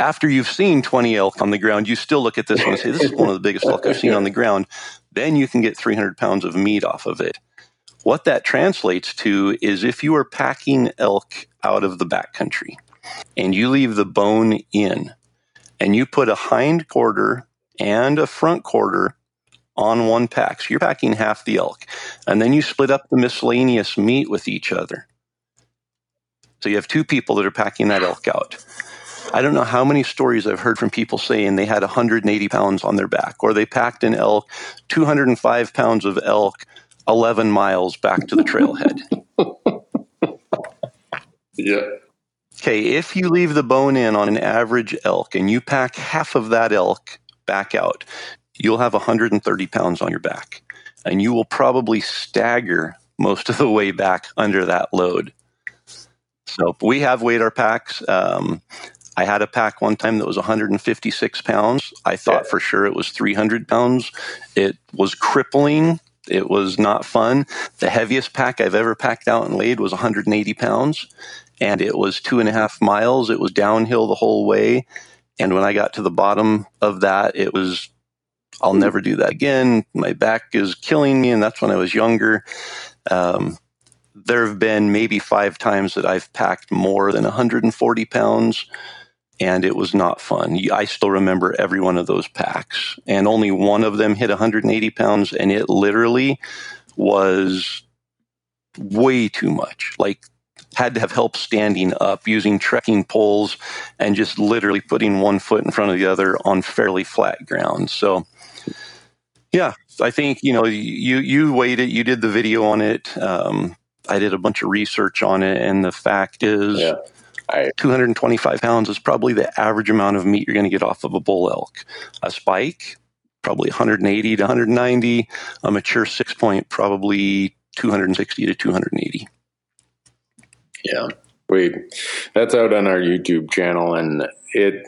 B: after you've seen 20 elk on the ground, you still look at this one and say, This is one of the biggest elk I've seen on the ground then you can get 300 pounds of meat off of it. What that translates to is if you are packing elk out of the backcountry and you leave the bone in and you put a hind quarter and a front quarter on one pack. So you're packing half the elk. And then you split up the miscellaneous meat with each other. So you have two people that are packing that elk out. I don't know how many stories I've heard from people saying they had 180 pounds on their back, or they packed an elk, 205 pounds of elk, 11 miles back to the trailhead.
C: yeah.
B: Okay, if you leave the bone in on an average elk and you pack half of that elk back out, you'll have 130 pounds on your back. And you will probably stagger most of the way back under that load. So we have weighed our packs. Um, I had a pack one time that was 156 pounds. I thought for sure it was 300 pounds. It was crippling It was not fun. The heaviest pack I've ever packed out and laid was 180 pounds, and it was two and a half miles. It was downhill the whole way. And when I got to the bottom of that, it was, I'll never do that again. My back is killing me. And that's when I was younger. Um, there have been maybe five times that I've packed more than 140 pounds and it was not fun. I still remember every one of those packs, and only one of them hit 180 pounds, and it literally was way too much. Like, had to have help standing up using trekking poles and just literally putting one foot in front of the other on fairly flat ground. So, yeah, I think you know you you weighed it, you did the video on it. Um, I did a bunch of research on it, and the fact is. Yeah 225 pounds is probably the average amount of meat you're going to get off of a bull elk. A spike, probably 180 to 190. A mature six point, probably 260 to 280.
C: Yeah, we that's out on our YouTube channel, and it.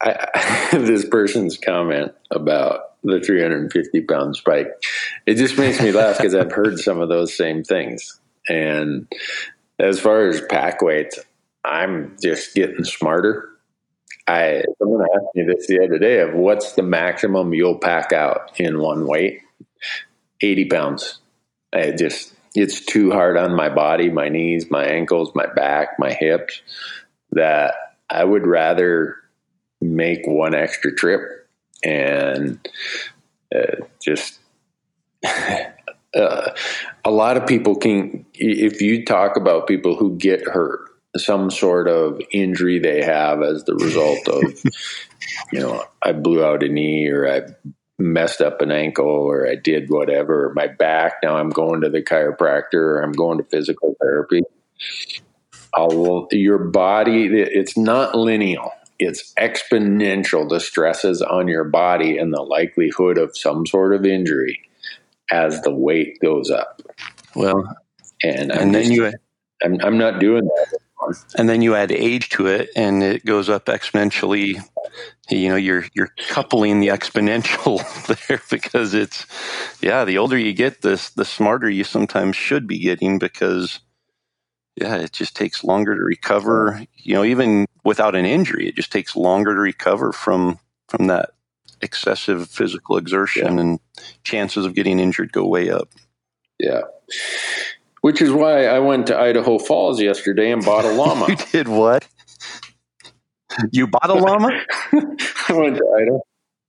C: I, this person's comment about the 350 pound spike, it just makes me laugh because I've heard some of those same things. And as far as pack weights, I'm just getting smarter. I someone asked me this the other day of what's the maximum you'll pack out in one weight? 80 pounds. I just it's too hard on my body, my knees, my ankles, my back, my hips that I would rather make one extra trip and uh, just uh, a lot of people can if you talk about people who get hurt some sort of injury they have as the result of, you know, I blew out a knee or I messed up an ankle or I did whatever, my back, now I'm going to the chiropractor or I'm going to physical therapy. I'll, your body, it's not lineal. It's exponential, the stresses on your body and the likelihood of some sort of injury as the weight goes up.
B: Well,
C: and, and then just, you, I'm, I'm not doing that
B: and then you add age to it and it goes up exponentially. You know you're you're coupling the exponential there because it's yeah the older you get this the smarter you sometimes should be getting because yeah it just takes longer to recover. You know even without an injury it just takes longer to recover from from that excessive physical exertion yeah. and chances of getting injured go way up.
C: Yeah which is why I went to Idaho Falls yesterday and bought a llama.
B: you did what? You bought a llama?
C: I went to Idaho.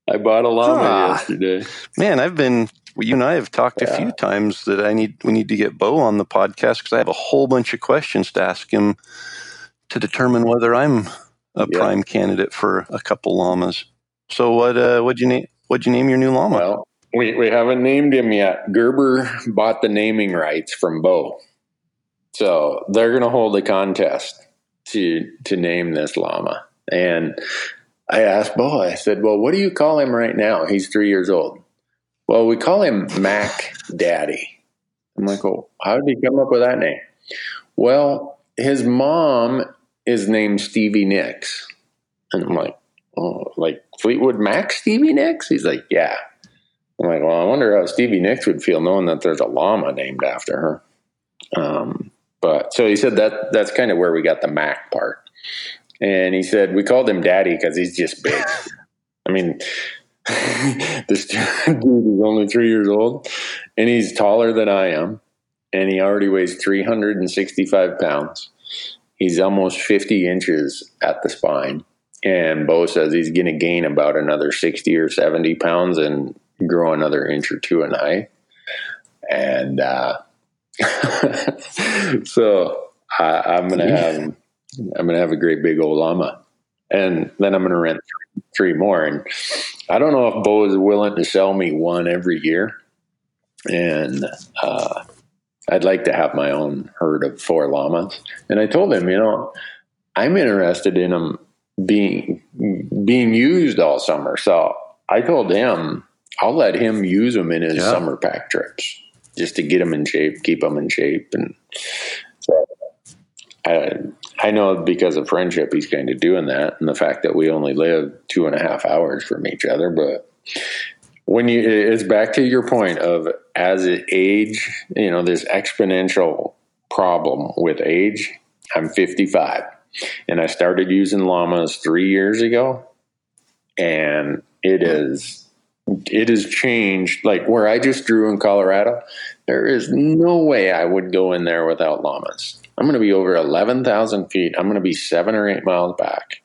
C: I bought a llama ah, yesterday.
B: Man, I've been. You and I have talked yeah. a few times that I need. We need to get Bo on the podcast because I have a whole bunch of questions to ask him to determine whether I'm a yeah. prime candidate for a couple llamas. So what? Uh, what'd you name? What'd you name your new llama?
C: Well, we, we haven't named him yet. Gerber bought the naming rights from Bo. So they're going to hold a contest to to name this llama. And I asked Bo, I said, Well, what do you call him right now? He's three years old. Well, we call him Mac Daddy. I'm like, Well, how did he come up with that name? Well, his mom is named Stevie Nicks. And I'm like, Oh, like Fleetwood Mac Stevie Nicks? He's like, Yeah. I'm like, well, I wonder how Stevie Nicks would feel knowing that there's a llama named after her. Um, but so he said that that's kind of where we got the Mac part. And he said we called him Daddy because he's just big. I mean, this dude is only three years old, and he's taller than I am, and he already weighs 365 pounds. He's almost 50 inches at the spine. And Bo says he's going to gain about another 60 or 70 pounds and grow another inch or two in height. And uh, so I, am gonna have I'm gonna have a great big old llama, and then I'm gonna rent three, three more. And I don't know if Bo is willing to sell me one every year, and uh, I'd like to have my own herd of four llamas. And I told him, you know, I'm interested in them being being used all summer. So I told him I'll let him use them in his yeah. summer pack trips just to get him in shape, keep him in shape, and so I I know because of friendship he's kind of doing that, and the fact that we only live two and a half hours from each other, but when you it's back to your point of as it age, you know, this exponential problem with age. I'm 55 and I started using llamas three years ago, and it is it has changed. Like where I just drew in Colorado, there is no way I would go in there without llamas. I'm going to be over 11,000 feet. I'm going to be seven or eight miles back.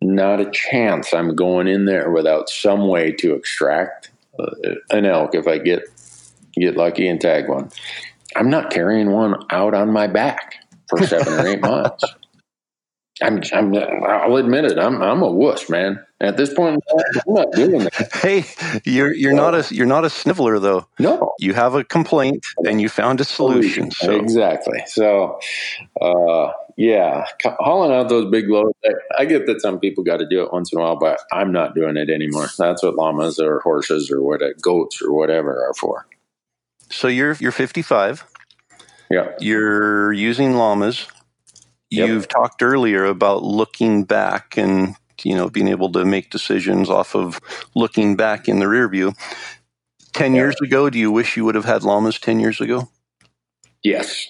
C: Not a chance I'm going in there without some way to extract uh, an elk if I get get lucky and tag one. I'm not carrying one out on my back for seven or eight miles. I'm, I'm, I'll admit it. I'm, I'm a wuss, man. At this point, I'm not doing that.
B: Hey, you're you're not a you're not a sniveler though.
C: No,
B: You have a complaint and you found a solution. So
C: exactly. So, uh, yeah, hauling out those big loads. I, I get that some people got to do it once in a while, but I'm not doing it anymore. That's what llamas or horses or what goats or whatever are for.
B: so you're you're 55.
C: Yeah,
B: You're using llamas.
C: Yep.
B: You've talked earlier about looking back and you know being able to make decisions off of looking back in the rear view. Ten years ago, do you wish you would have had llamas ten years ago?
C: yes.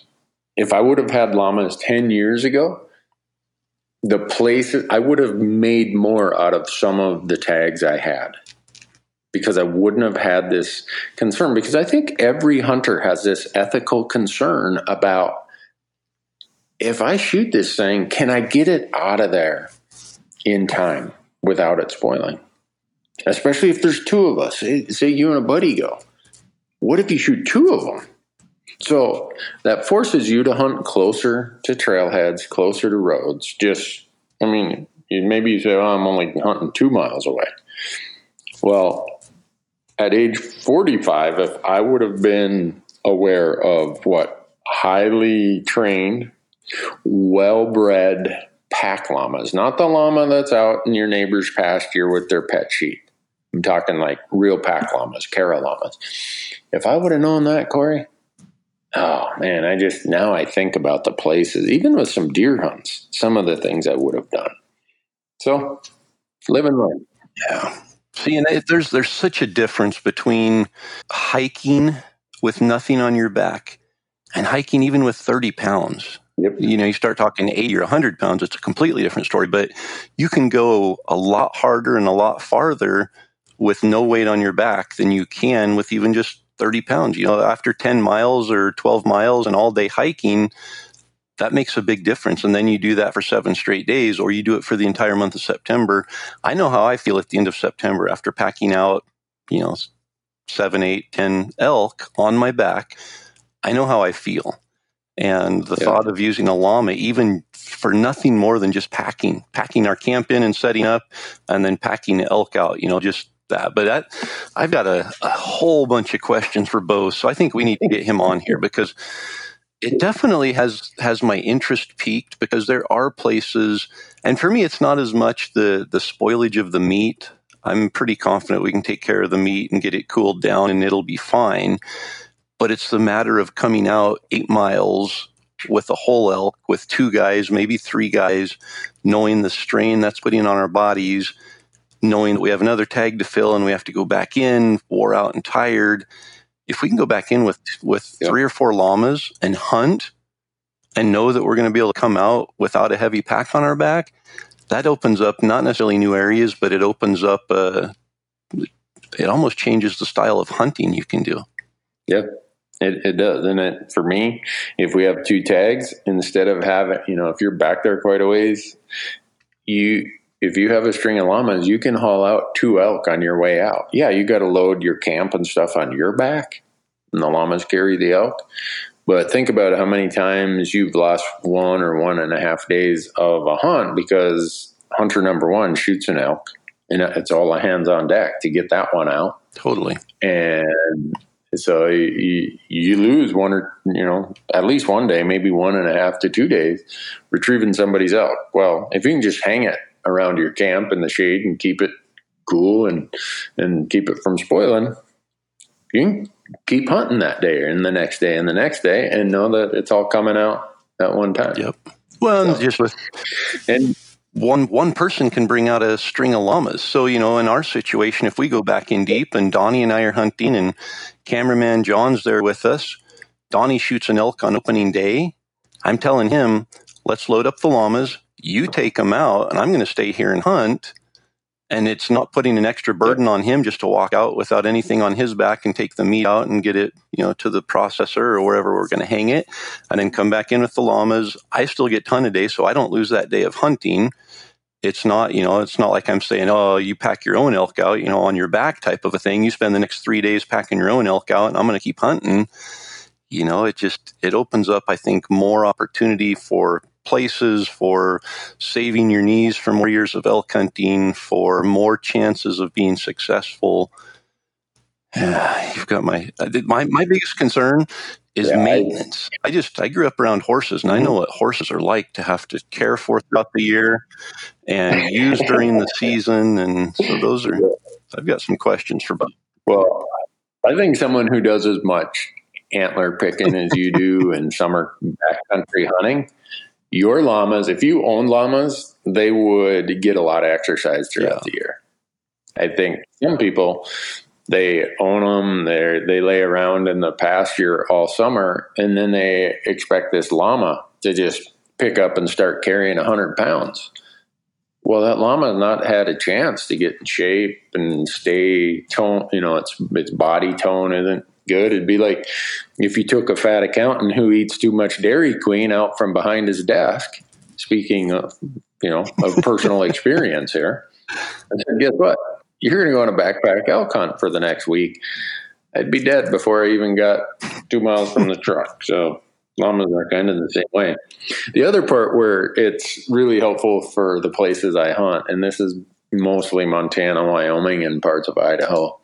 C: If I would have had llamas ten years ago, the places I would have made more out of some of the tags I had. because I wouldn't have had this concern. Because I think every hunter has this ethical concern about if I shoot this thing, can I get it out of there in time without it spoiling? Especially if there's two of us. Say say you and a buddy go. What if you shoot two of them? So that forces you to hunt closer to trailheads, closer to roads. Just, I mean, maybe you say, oh, I'm only hunting two miles away. Well, at age 45, if I would have been aware of what highly trained, well bred pack llamas, not the llama that's out in your neighbor's pasture with their pet sheep. I'm talking like real pack llamas, Cara llamas. If I would have known that, Corey, oh man, I just now I think about the places, even with some deer hunts, some of the things I would have done. So, live and learn.
B: Yeah. See, and there's there's such a difference between hiking with nothing on your back and hiking even with 30 pounds.
C: Yep.
B: You know, you start talking 80 or 100 pounds, it's a completely different story. But you can go a lot harder and a lot farther with no weight on your back than you can with even just 30 pounds. You know, after 10 miles or 12 miles and all day hiking, that makes a big difference. And then you do that for seven straight days, or you do it for the entire month of September. I know how I feel at the end of September after packing out, you know, seven, eight, ten elk on my back. I know how I feel. And the
C: Yeah.
B: thought of using a llama, even for nothing more than just packing, packing our camp in and setting up, and then packing the elk out, you know, just that. But that, I've got a, a whole bunch of questions for Bo, so I think we need to get him on here because it definitely has has my interest piqued because there are places, and for me, it's not as much the the spoilage of the meat. I'm pretty confident we can take care of the meat and get it cooled down, and it'll be fine. But it's the matter of coming out eight miles with a whole elk, with two guys, maybe three guys, knowing the strain that's putting on our bodies, knowing that we have another tag to fill and we have to go back in, wore out and tired. If we can go back in with with
C: Yeah.
B: three or four llamas and hunt and know that we're going to be able to come out without a heavy pack on our back, that opens up not necessarily new areas, but it opens up. Uh, it almost changes the style of hunting you can do.
C: Yep. It, it does. And it, for me, if we have two tags, instead of having, you know, if you're back there quite a ways, you, if you have a string of llamas, you can haul out two elk on your way out. Yeah, you got to load your camp and stuff on your back, and the llamas carry the elk. But think about how many times you've lost one or one and a half days of a hunt because hunter number one shoots an elk, and it's all hands on deck to get that one out
B: Totally.
C: and so you, you lose one or you know at least one day maybe one and a half to two days retrieving somebody's elk. Well if you can just hang it around your camp in the shade and keep it cool and and keep it from spoiling you can keep hunting that day and the next day and the next day and know that it's all coming out at one time.
B: Yep. Well, and just with
C: and
B: one one person can bring out a string of llamas. So you know, in our situation, if we go back in deep, and Donnie and I are hunting, and cameraman John's there with us, Donnie shoots an elk on opening day. I'm telling him, let's load up the llamas. You take them out, and I'm going to stay here and hunt. And it's not putting an extra burden on him just to walk out without anything on his back and take the meat out and get it, you know, to the processor or wherever we're going to hang it, and then come back in with the llamas. I still get ton a day, so I don't lose that day of hunting it's not you know it's not like i'm saying oh you pack your own elk out you know on your back type of a thing. You spend the next three days packing your own elk out and i'm going to keep hunting. You know it just it opens up i think more opportunity for places for saving your knees for more years of elk hunting for more chances of being successful. You've got my uh, my my biggest concern is yeah, maintenance. I, I, just I grew up around horses, and I know mm-hmm. what horses are like to have to care for throughout the year and use during the season. And so those are I've got some questions for Bo.
C: Well, I think someone who does as much antler picking as you do in summer backcountry hunting, your llamas, if you own llamas, they would get a lot of exercise throughout yeah. the year. I think some people they own them. They they lay around in the pasture all summer, and then they expect this llama to just pick up and start carrying hundred pounds. Well, that llama not had a chance to get in shape and stay tone. You know, its its body tone isn't good. It'd be like if you took a fat accountant who eats too much Dairy Queen out from behind his desk. Speaking of, you know, of personal experience here, and said, guess what? You're going to go on a backpack elk hunt for the next week. I'd be dead before I even got two miles from the truck. So llamas are kind of the same way. The other part where it's really helpful for the places I hunt, and this is mostly Montana, Wyoming, and parts of Idaho,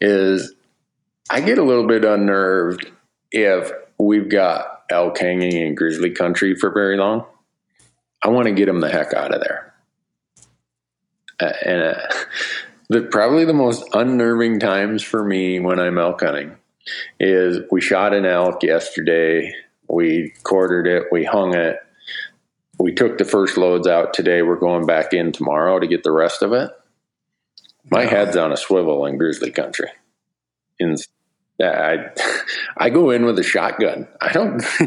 C: is I get a little bit unnerved if we've got elk hanging in grizzly country for very long. I want to get them the heck out of there. Uh, and uh, the probably the most unnerving times for me when I'm elk hunting is we shot an elk yesterday. We quartered it. We hung it. We took the first loads out today. We're going back in tomorrow to get the rest of it. My head's on a swivel in grizzly country. In I I go in with a shotgun. I don't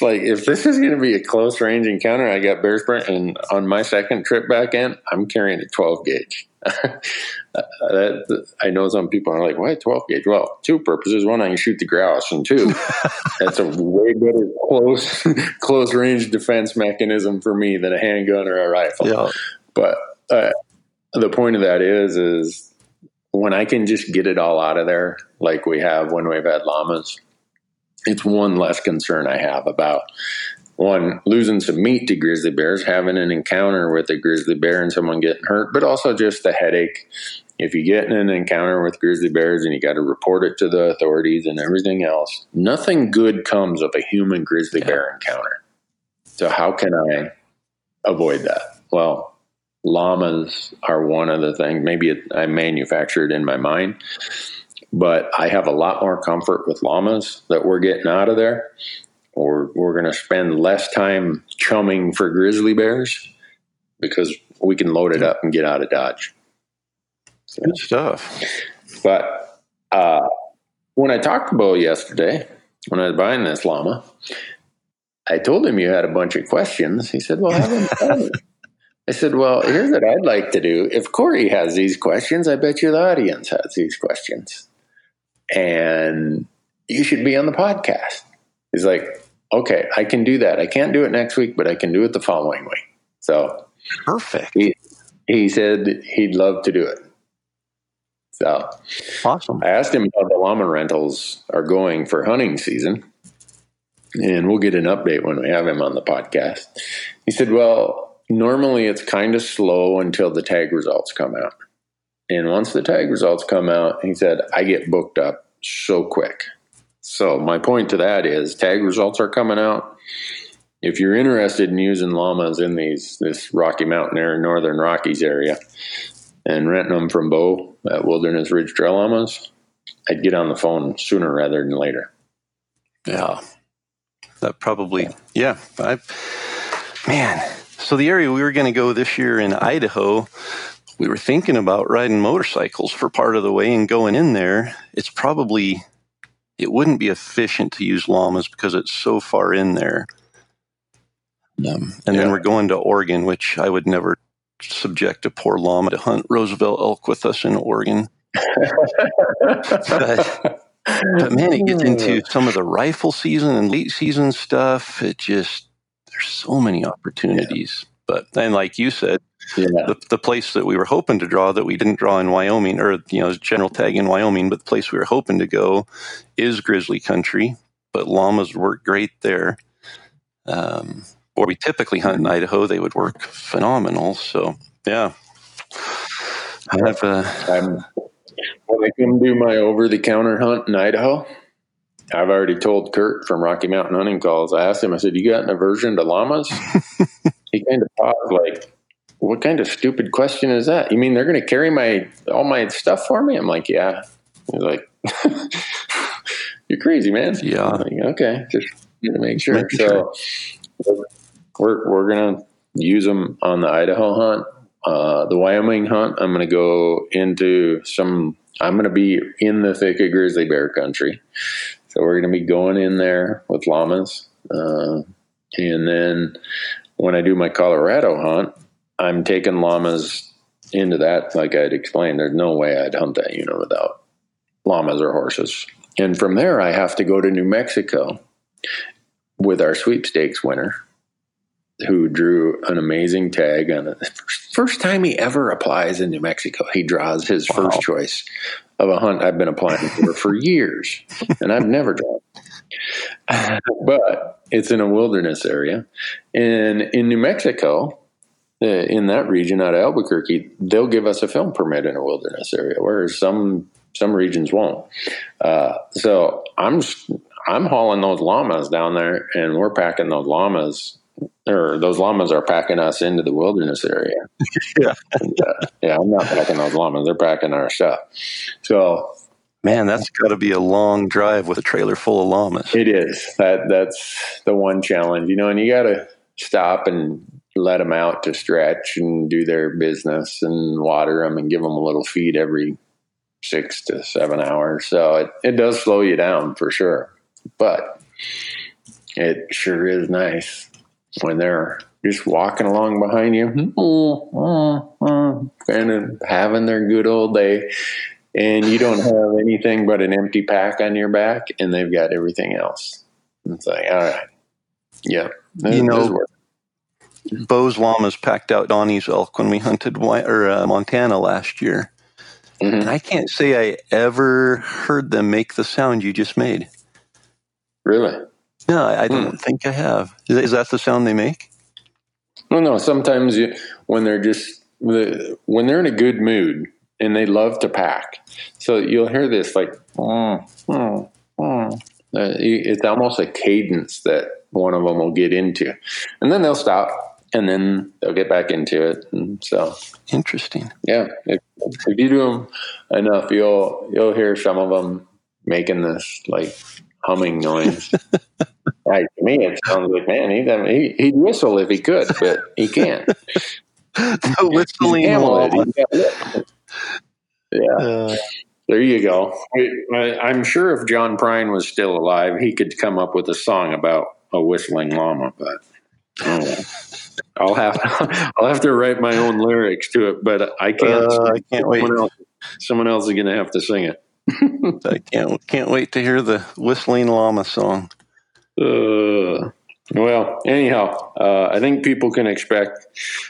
C: like if this is going to be a close range encounter. I got bear sprint, and on my second trip back in, I'm carrying a 12 gauge. that, I know some people are like, "Why 12 gauge?" Well, two purposes: one, I can shoot the grouse, and two, that's a way better close close range defense mechanism for me than a handgun or a rifle. Yeah. But uh, the point of that is, is when I can just get it all out of there, like we have when we've had llamas, it's one less concern I have about one losing some meat to grizzly bears, having an encounter with a grizzly bear and someone getting hurt, but also just the headache. If you get in an encounter with grizzly bears and you got to report it to the authorities and everything else, nothing good comes of a human grizzly yeah. bear encounter. So how can I avoid that? Well, llamas are one of the things. Maybe it, I manufactured in my mind, but I have a lot more comfort with llamas that we're getting out of there. Or we're going to spend less time chumming for grizzly bears because we can load it up and get out of Dodge.
B: So, Good stuff.
C: But uh, when I talked to Bo yesterday, when I was buying this llama, I told him you had a bunch of questions. He said, "Well, have them." I said, Well, here's what I'd like to do. If Corey has these questions, I bet you the audience has these questions. And you should be on the podcast. He's like, Okay, I can do that. I can't do it next week, but I can do it the following week. So
B: perfect.
C: He, he said he'd love to do it. So
B: awesome.
C: I asked him how the llama rentals are going for hunting season. And we'll get an update when we have him on the podcast. He said, Well, normally it's kind of slow until the tag results come out. And once the tag results come out, he said, I get booked up so quick. So my point to that is tag results are coming out. If you're interested in using llamas in these this Rocky Mountain area, Northern Rockies area, and renting them from Bo at Wilderness Ridge Trail Llamas, I'd get on the phone sooner rather than later.
B: Yeah, that probably yeah. I man, So the area we were going to go this year in Idaho, we were thinking about riding motorcycles for part of the way and going in there. It's probably it wouldn't be efficient to use llamas because it's so far in there. Um, and
C: Yeah.
B: then we're going to Oregon, which I would never subject a poor llama to hunt Roosevelt elk with us in Oregon. but, but man, it gets into some of the rifle season and late season stuff. It just there's so many opportunities. But and like you said,
C: yeah.
B: the, the place that we were hoping to draw that we didn't draw in Wyoming, or you know, general tag in Wyoming, but the place we were hoping to go is grizzly country. But llamas work great there. Um, where we typically hunt in Idaho, they would work phenomenal. So yeah, I've uh,
C: I'm when I come do my over the counter hunt in Idaho. I've already told Kurt from Rocky Mountain Hunting Calls. I asked him, I said, You got an aversion to llamas? he kind of paused, like, What kind of stupid question is that? You mean they're going to carry my all my stuff for me? I'm like, Yeah. He's like, You're crazy, man.
B: Yeah.
C: Like, okay, just to make sure.
B: Making
C: so we're we're gonna use them on the Idaho hunt. Uh, the Wyoming hunt, I'm going to go into some. I'm going to be in the thick of grizzly bear country, so we're going to be going in there with llamas. Uh, and then when I do my Colorado hunt, I'm taking llamas into that. Like I'd explained, there's no way I'd hunt that unit without llamas or horses. And from there, I have to go to New Mexico with our sweepstakes winner who drew an amazing tag on it. First time he ever applies in New Mexico, he draws his
B: Wow.
C: first choice of a hunt I've been applying for for years, and I've never drawn. but it's in a wilderness area, and in New Mexico, uh, in that region out of Albuquerque, they'll give us a film permit in a wilderness area, whereas some some regions won't. Uh, so I'm I'm hauling those llamas down there, and we're packing those llamas, or those llamas are packing us into the wilderness area.
B: Yeah.
C: And, uh, yeah. I'm not packing those llamas; they're packing our stuff. So
B: man, that's got to be a long drive with a trailer full of llamas.
C: It is that that's the one challenge, you know, and you got to stop and let them out to stretch and do their business and water them and give them a little feed every six to seven hours. So it, it does slow you down for sure, but it sure is nice when they're just walking along behind you, kind of having their good old day and you don't have anything but an empty pack on your back, and they've got everything else. It's like, all right, yeah, this-
B: You know. Bo's llamas packed out Donnie's elk when we hunted or uh, Montana last year.
C: Mhm.
B: And I can't say I ever heard them make the sound you just made.
C: really.
B: No, I I don't think I have. Is, is that the sound they make?
C: No, no. Sometimes you, when they're just when they're in a good mood and they love to pack, so you'll hear this like, mm, mm, mm. Uh, it's almost a cadence that one of them will get into, and then they'll stop, and then they'll get back into it, and so
B: Interesting.
C: Yeah, if, if you do them enough, you'll you'll hear some of them making this like humming noise. like, to me, it sounds like man, he'd, he, he'd whistle if he could, but he can't.
B: The whistling
C: Camel
B: llama.
C: he's got lips. Yeah,
B: Uh,
C: there you go. I, I'm sure if John Prine was still alive, he could come up with a song about a whistling llama, but. Well. I'll have to, I'll have to write my own lyrics to it, but I can't.
B: Uh, I can't wait.
C: Else, someone else is going to have to sing it.
B: I can't can't wait to hear the whistling llama song.
C: Uh, well, anyhow, uh, I think people can expect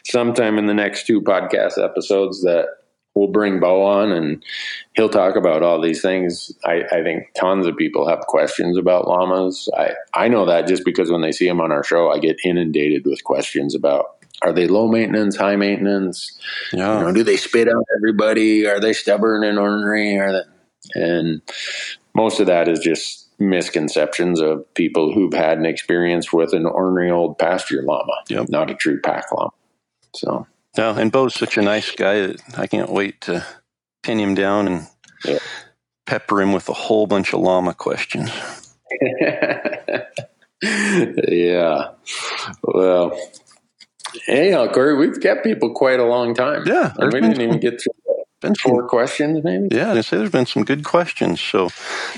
C: sometime in the next two podcast episodes that we'll bring Bo on and he'll talk about all these things. I, I think tons of people have questions about llamas. I, I know that just because when they see them on our show, I get inundated with questions about are they low maintenance, high maintenance?
B: Yeah.
C: You know, do they spit out everybody? Are they stubborn and ornery? Are they? And most of that is just misconceptions of people who've had an experience with an ornery old pasture llama,
B: Yep.
C: not a true pack llama. So,
B: Yeah, and Bo's such a nice guy that I can't wait to pin him down and
C: Yeah.
B: pepper him with a whole bunch of llama questions.
C: yeah. Well, Anyhow, Corey, we've kept people quite a long time.
B: Yeah,
C: And we didn't even get through
B: Been some
C: four questions, maybe.
B: Yeah, I say there's been some good questions. So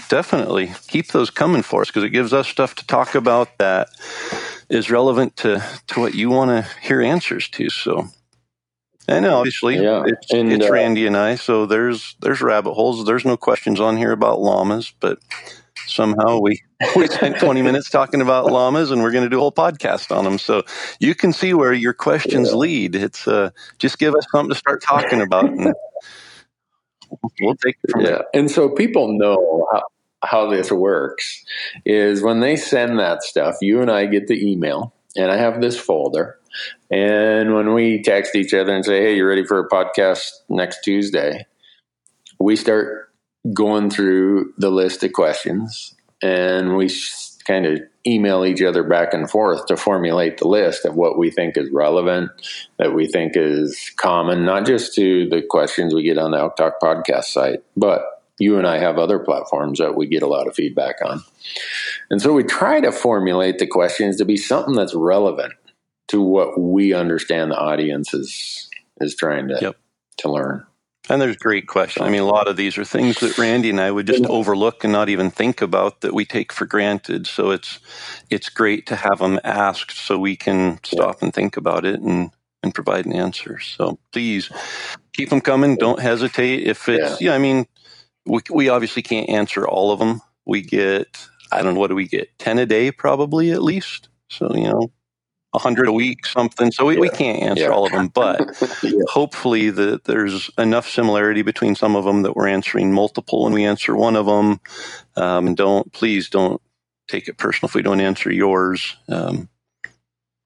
B: definitely keep those coming for us because it gives us stuff to talk about that is relevant to, to what you want to hear answers to. So, and obviously,
C: Yeah,
B: it's,
C: and,
B: it's
C: uh,
B: Randy and I. So there's there's rabbit holes. There's no questions on here about llamas, but somehow we we spent 20 minutes talking about llamas, and we're going to do a whole podcast on them. So you can see where your questions lead. It's uh, just give us something to start talking about, and we'll take it from
C: Yeah.
B: there.
C: And so people know how, how this works is when they send that stuff, you and I get the email, and I have this folder. And when we text each other and say, hey, you ready for a podcast next Tuesday? We start going through the list of questions and we kind of email each other back and forth to formulate the list of what we think is relevant, that we think is common, not just to the questions we get on the Elk Talk podcast site, but you and I have other platforms that we get a lot of feedback on. And so we try to formulate the questions to be something that's relevant to what we understand the audience is is trying to
B: Yep.
C: to learn.
B: And there's great questions. I mean, a lot of these are things that Randy and I would just overlook and not even think about that we take for granted. So it's it's great to have them asked so we can stop and think about it and and provide an answer. So please keep them coming. Don't hesitate. If it's yeah, I mean, we we obviously can't answer all of them. We get I don't know what do we get ten a day probably at least. So you know. A hundred a week, something. So we, we can't answer
C: Yeah.
B: all of them, but
C: Yeah.
B: hopefully that there's enough similarity between some of them that we're answering multiple and we answer one of them. Um, and don't please don't take it personal if we don't answer yours. Um,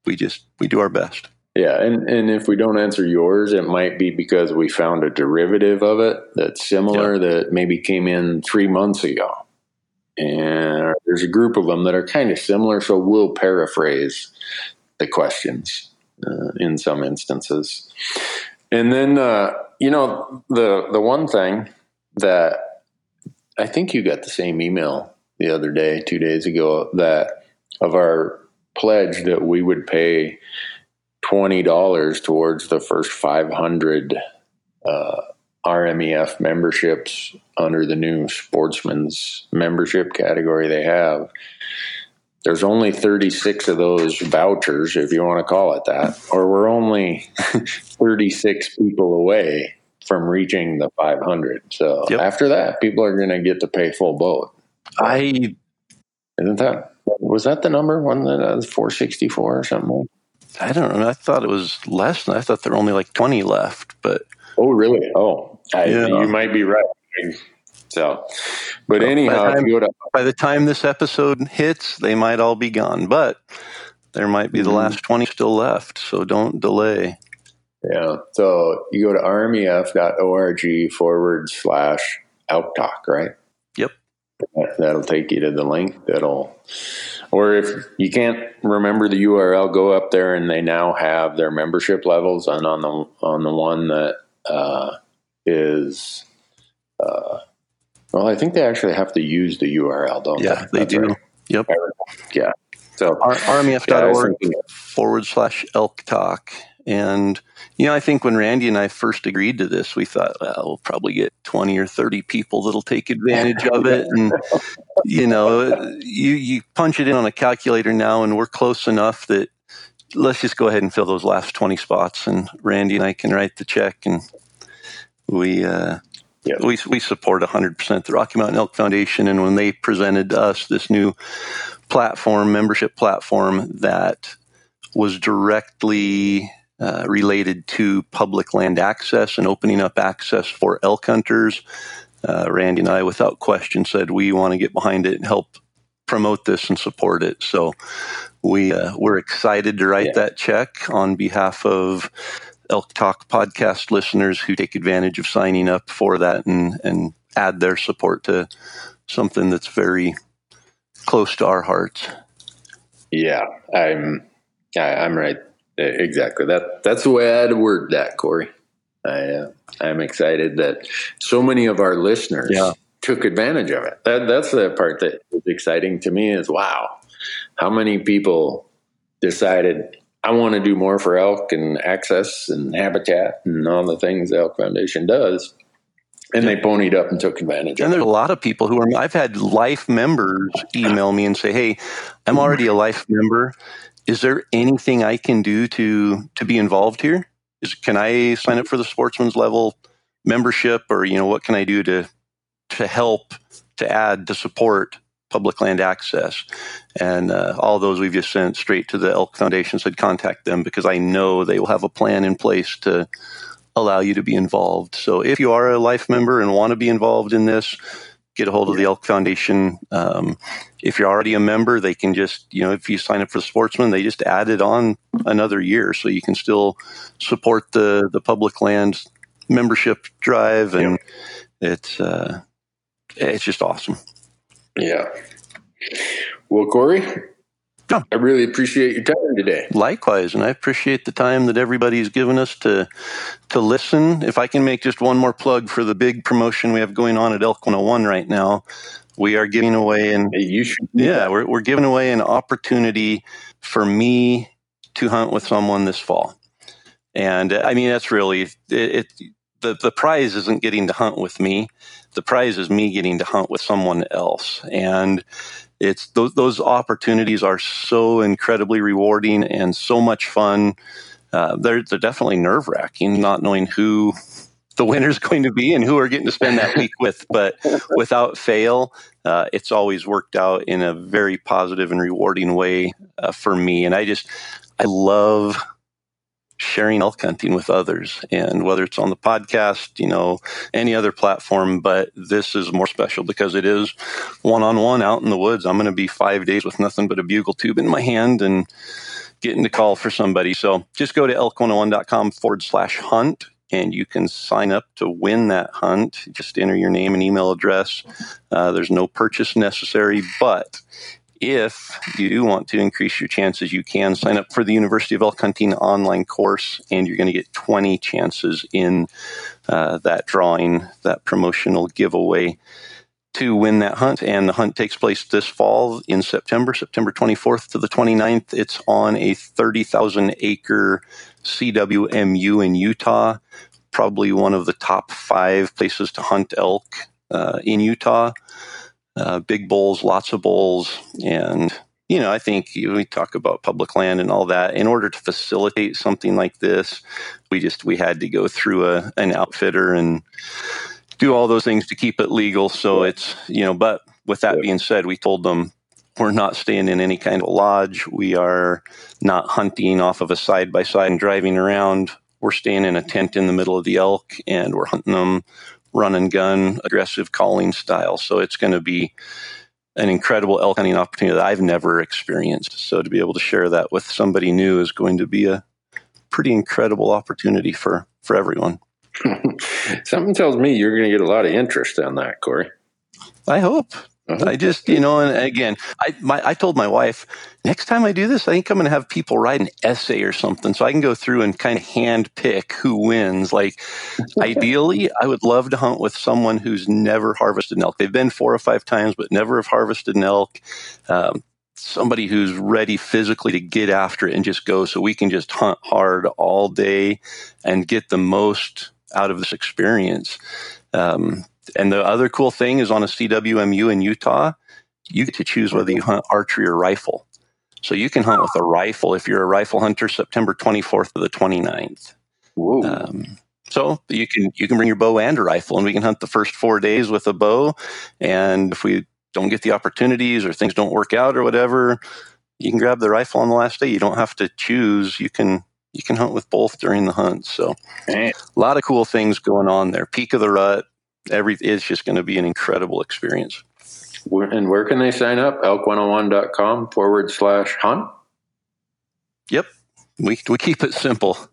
B: we just we do our best.
C: Yeah, and, and if we don't answer yours, it might be because we found a derivative of it that's similar that maybe came in three months ago. And there's a group of them that are kind of similar, so we'll paraphrase the questions uh, in some instances. And then, uh, you know, the the one thing that I think you got the same email the other day, two days ago, that of our pledge that we would pay twenty dollars towards the first five hundred uh, RMEF memberships under the new sportsman's membership category they have. There's only 36 of those vouchers, if you want to call it that, or we're only 36 people away from reaching the 500. So
B: Yep.
C: after that, people are going to get to pay full boat.
B: I
C: Isn't that was that the number? One that was uh, 464 or something?
B: I don't know. I thought it was less. Than, I thought there were only like twenty left, but
C: Oh, really? Oh, I,
B: Yeah.
C: you might be right. So, but
B: Well,
C: anyhow,
B: by the
C: if you to
B: by the time this episode hits, they might all be gone. But there might be the
C: Mhm.
B: last twenty still left, so don't delay.
C: yeah, so you go to rmef.org forward slash elk talk, right?
B: Yep.
C: That, that'll take you to the link. That'll, or if you can't remember the URL, go up there and they now have their membership levels. And on the on the one that uh, is, uh, well, I think they actually have to use the URL, don't
B: Yeah,
C: they?
B: they
C: That's
B: do.
C: right.
B: Yep.
C: Yeah. So
B: R-
C: yeah, I thinking-
B: forward slash elk talk. And, you know, I think when Randy and I first agreed to this, we thought, well, we'll probably get 20 or 30 people that'll take advantage of it. And, you know, you, you punch it in on a calculator now, and we're close enough that let's just go ahead and fill those last 20 spots. And Randy and I can write the check. And we, uh,
C: Yep.
B: we, we support 100% the Rocky Mountain Elk Foundation. And when they presented to us this new platform, membership platform that was directly uh, related to public land access and opening up access for elk hunters. Uh, Randy and I, without question, said we want to get behind it and help promote this and support it. So we uh, we're excited to write
C: Yeah.
B: that check on behalf of Elk Talk podcast listeners who take advantage of signing up for that and and add their support to something that's very close to our hearts.
C: Yeah, I'm. I, I'm right. E- Exactly. That that's the way I'd word that, Corey. I uh, I'm excited that so many of our listeners
B: Yeah.
C: took advantage of it. That that's the part that is exciting to me. Is wow, how many people decided I want to do more for elk and access and habitat and all the things the Elk Foundation does. And they ponied up and took advantage
B: And there's a lot of people who are, I've had life members email me and say, Hey, I'm already a life member. Is there anything I can do to, to be involved here? Is, can I sign up for the sportsman's level membership or, you know, what can I do to, to help, to add, to support public land access? And uh, all those we've just sent straight to the Elk Foundation, said contact them because I know they will have a plan in place to allow you to be involved. So if you are a life member and want to be involved in this, get a hold of the Elk Foundation. Um, if you're already a member, they can just, you know, if you sign up for the Sportsman, they just add it on another year, so you can still support the the public land membership drive, and it's uh, it's just awesome.
C: Yeah. Well, Corey,
B: Yeah.
C: I really appreciate your time today.
B: Likewise, and I appreciate the time that everybody's given us to to listen. If I can make just one more plug for the big promotion we have going on at Elk 101 right now, we are giving away and
C: Hey, you should.
B: yeah, we're we're giving away an opportunity for me to hunt with someone this fall. And I mean that's really it, it the the prize isn't getting to hunt with me. The prize is me getting to hunt with someone else. And it's those those opportunities are so incredibly rewarding and so much fun. Uh, they're they're definitely nerve wracking, not knowing who the winner's going to be and who we're getting to spend that week with. But without fail, uh, it's always worked out in a very positive and rewarding way uh, for me. And I just I love sharing elk hunting with others. And whether it's on the podcast you know any other platform but this is more special because it is one-on-one out in the woods. I'm going to be five days with nothing but a bugle tube in my hand and getting to call for somebody. So just go to elk101.com forward slash hunt and you can sign up to win that hunt. Just enter your name and email address. Uh, there's no purchase necessary but if you want to increase your chances, you can sign up for the University of Elk Hunting online course, and you're going to get 20 chances in uh, that drawing, that promotional giveaway to win that hunt. And the hunt takes place this fall in September, September 24th to the 29th. It's on a 30,000 acre CWMU in Utah, probably one of the top five places to hunt elk uh, in Utah uh, big bowls, lots of bowls, and you know, I think we talk about public land and all that. In order to facilitate something like this, we just we had to go through a an outfitter and do all those things to keep it legal. So it's you know, but with that being said, we told them we're not staying in any kind of lodge. We are not hunting off of a side by side and driving around. We're staying in a tent in the middle of the elk and we're hunting them run and gun, aggressive calling style. So it's going to be an incredible elk hunting opportunity that I've never experienced. So to be able to share that with somebody new is going to be a pretty incredible opportunity for for everyone.
C: Something tells me you're going to get a lot of interest on that, Corey.
B: I hope.
C: Uh-huh.
B: I just, you know, and again, I my I told my wife next time I do this, I think I'm going to have people write an essay or something, so I can go through and kind of hand pick who wins. Like, ideally, I would love to hunt with someone who's never harvested an elk. They've been four or five times, but never have harvested an elk. Um, somebody who's ready physically to get after it and just go, so we can just hunt hard all day and get the most out of this experience. Um, and the other cool thing is on a CWMU in Utah, you get to choose whether you hunt archery or rifle. So you can hunt with a rifle if you're a rifle hunter September 24th to the 29th.
C: Whoa.
B: Um, so you can you can bring your bow and a rifle, and we can hunt the first four days with a bow. And if we don't get the opportunities or things don't work out or whatever, you can grab the rifle on the last day. You don't have to choose. You can you can hunt with both during the hunt. So a lot of cool things going on there. Peak of the rut. Every it's just going to be an incredible experience.
C: Where- and where can they sign up? Elk101.com forward slash hunt.
B: Yep. We, we keep it simple.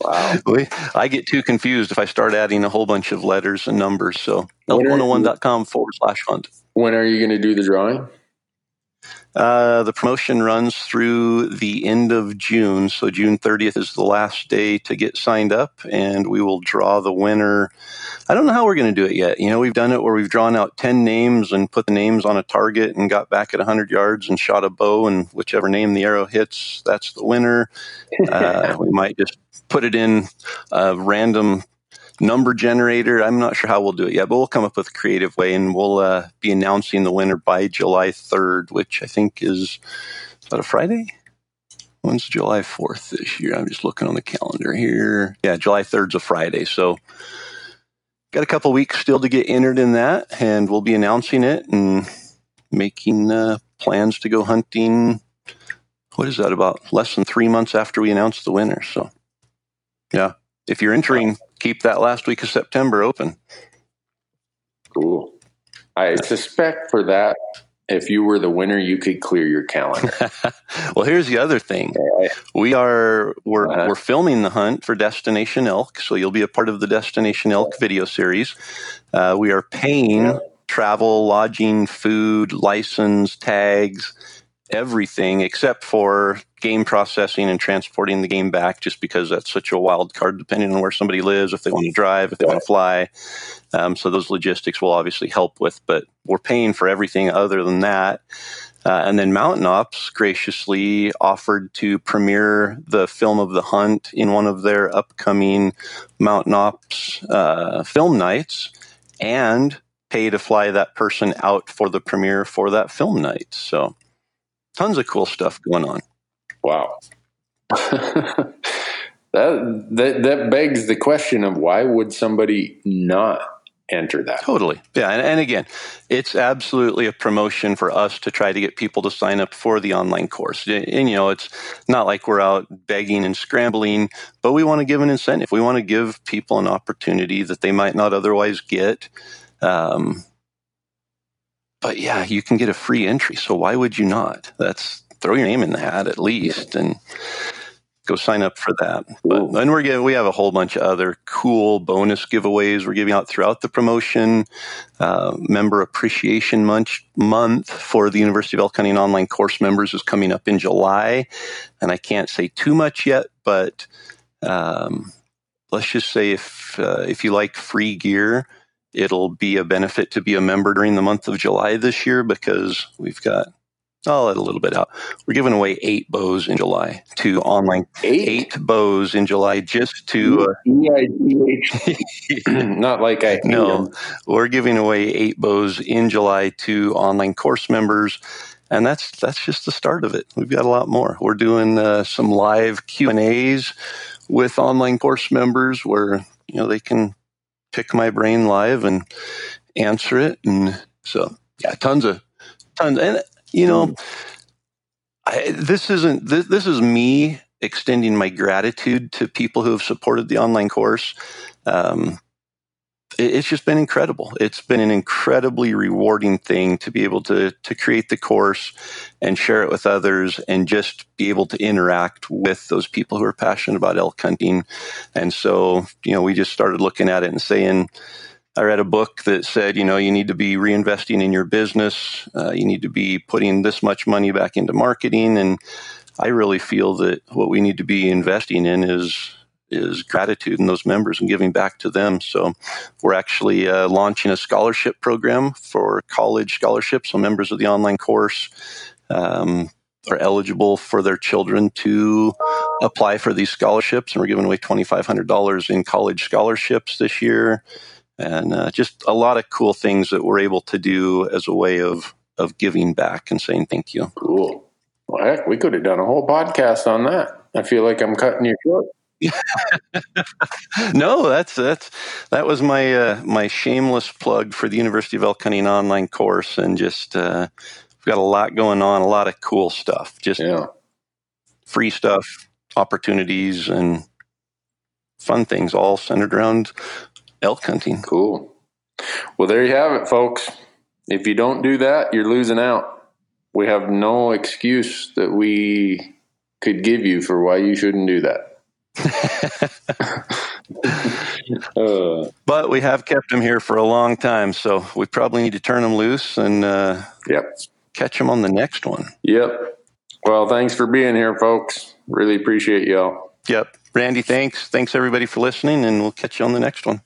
C: Wow.
B: We, I get too confused if I start adding a whole bunch of letters and numbers. So
C: What are-
B: elk101.com forward slash hunt.
C: When are you going to do the drawing?
B: Uh, the promotion runs through the end of June. So June 30th is the last day to get signed up, and we will draw the winner. I don't know how we're going to do it yet. You know, we've done it where we've drawn out 10 names and put the names on a target and got back at 100 yards and shot a bow, and whichever name the arrow hits, that's the winner. Uh, we might just put it in a random number generator. I'm not sure how we'll do it yet, but we'll come up with a creative way and we'll uh, be announcing the winner by July 3rd, which I think is, is that a Friday? When's July 4th this year? I'm just looking on the calendar here. Yeah, July 3rd's a Friday. So got a couple weeks still to get entered in that, and we'll be announcing it and making uh, plans to go hunting. What is that about? Less than three months after we announce the winner. So, yeah, if you're entering, keep that last week of September open.
C: Cool. I suspect for that, if you were the winner, you could clear your calendar.
B: well, here's the other thing: we are we're uh-huh. we're filming the hunt for Destination Elk, so you'll be a part of the Destination Elk video series. Uh, we are paying travel, lodging, food, license, tags, everything except for game processing and transporting the game back just because that's such a wild card depending on where somebody lives if they want to drive if they want to fly. Um, so those logistics will obviously help with but we're paying for everything other than that. Uh, and then mountain ops graciously offered to premiere the film of the hunt in one of their upcoming mountain ops uh, film nights and pay to fly that person out for the premiere for that film night. So tons of cool stuff going on.
C: Wow. that, that that begs the question of why would somebody not enter that?
B: Totally. Yeah, and, and again, it's absolutely a promotion for us to try to get people to sign up for the online course. And, and you know, it's not like we're out begging and scrambling, but we want to give an incentive. We want to give people an opportunity that they might not otherwise get. Um, but yeah, you can get a free entry. So why would you not? That's throw your name in the hat at least and go sign up for that. But then we're giving, we have a whole bunch of other cool bonus giveaways we're giving out throughout the promotion. Uh, member appreciation month month for the University of Hunting online course members is coming up in July, and I can't say too much yet, but um, let's just say if uh, if you like free gear It'll be a benefit to be a member during the month of July this year because we've got I'll let a little bit out. We're giving away eight bows in July to online.
C: Eight,
B: eight bows in July just to. Uh,
C: Not like I.
B: No, we're giving away eight bows in July to online course members, and that's that's just the start of it. We've got a lot more. We're doing uh, some live Q and A's with online course members where you know they can pick my brain live and answer it. And so, yeah, tons of tons. And you know, I, this isn't this, this is me extending my gratitude to people who have supported the online course. Um, it's just been incredible. It's been an incredibly rewarding thing to be able to to create the course and share it with others and just be able to interact with those people who are passionate about elk hunting. And so, you know, we just started looking at it and saying, I read a book that said, you know, you need to be reinvesting in your business. Uh, you need to be putting this much money back into marketing. And I really feel that what we need to be investing in is is gratitude in those members and giving back to them. So we're actually uh, launching a scholarship program for college scholarships. So members of the online course um, are eligible for their children to apply for these scholarships, and we're giving away twenty five hundred dollars in college scholarships this year, and uh, just a lot of cool things that we're able to do as a way of of giving back and saying thank you.
C: Cool. Well, heck, we could have done a whole podcast on that. I feel like I'm cutting you short.
B: no, that's that's that was my uh, my shameless plug for the University of Elk Hunting online course, and just uh, we've got a lot going on, a lot of cool stuff, just yeah. free stuff, opportunities, and fun things, all centered around elk hunting.
C: Cool. Well, there you have it, folks. If you don't do that, you're losing out. We have no excuse that we could give you for why you shouldn't do that.
B: Uh, but we have kept him here for a long time, so we probably need to turn him loose and uh,
C: yep.
B: catch them on the next one.
C: Yep. Well, thanks for being here, folks. Really appreciate y'all.
B: Yep. Randy, thanks. Thanks everybody for listening, and we'll catch you on the next one.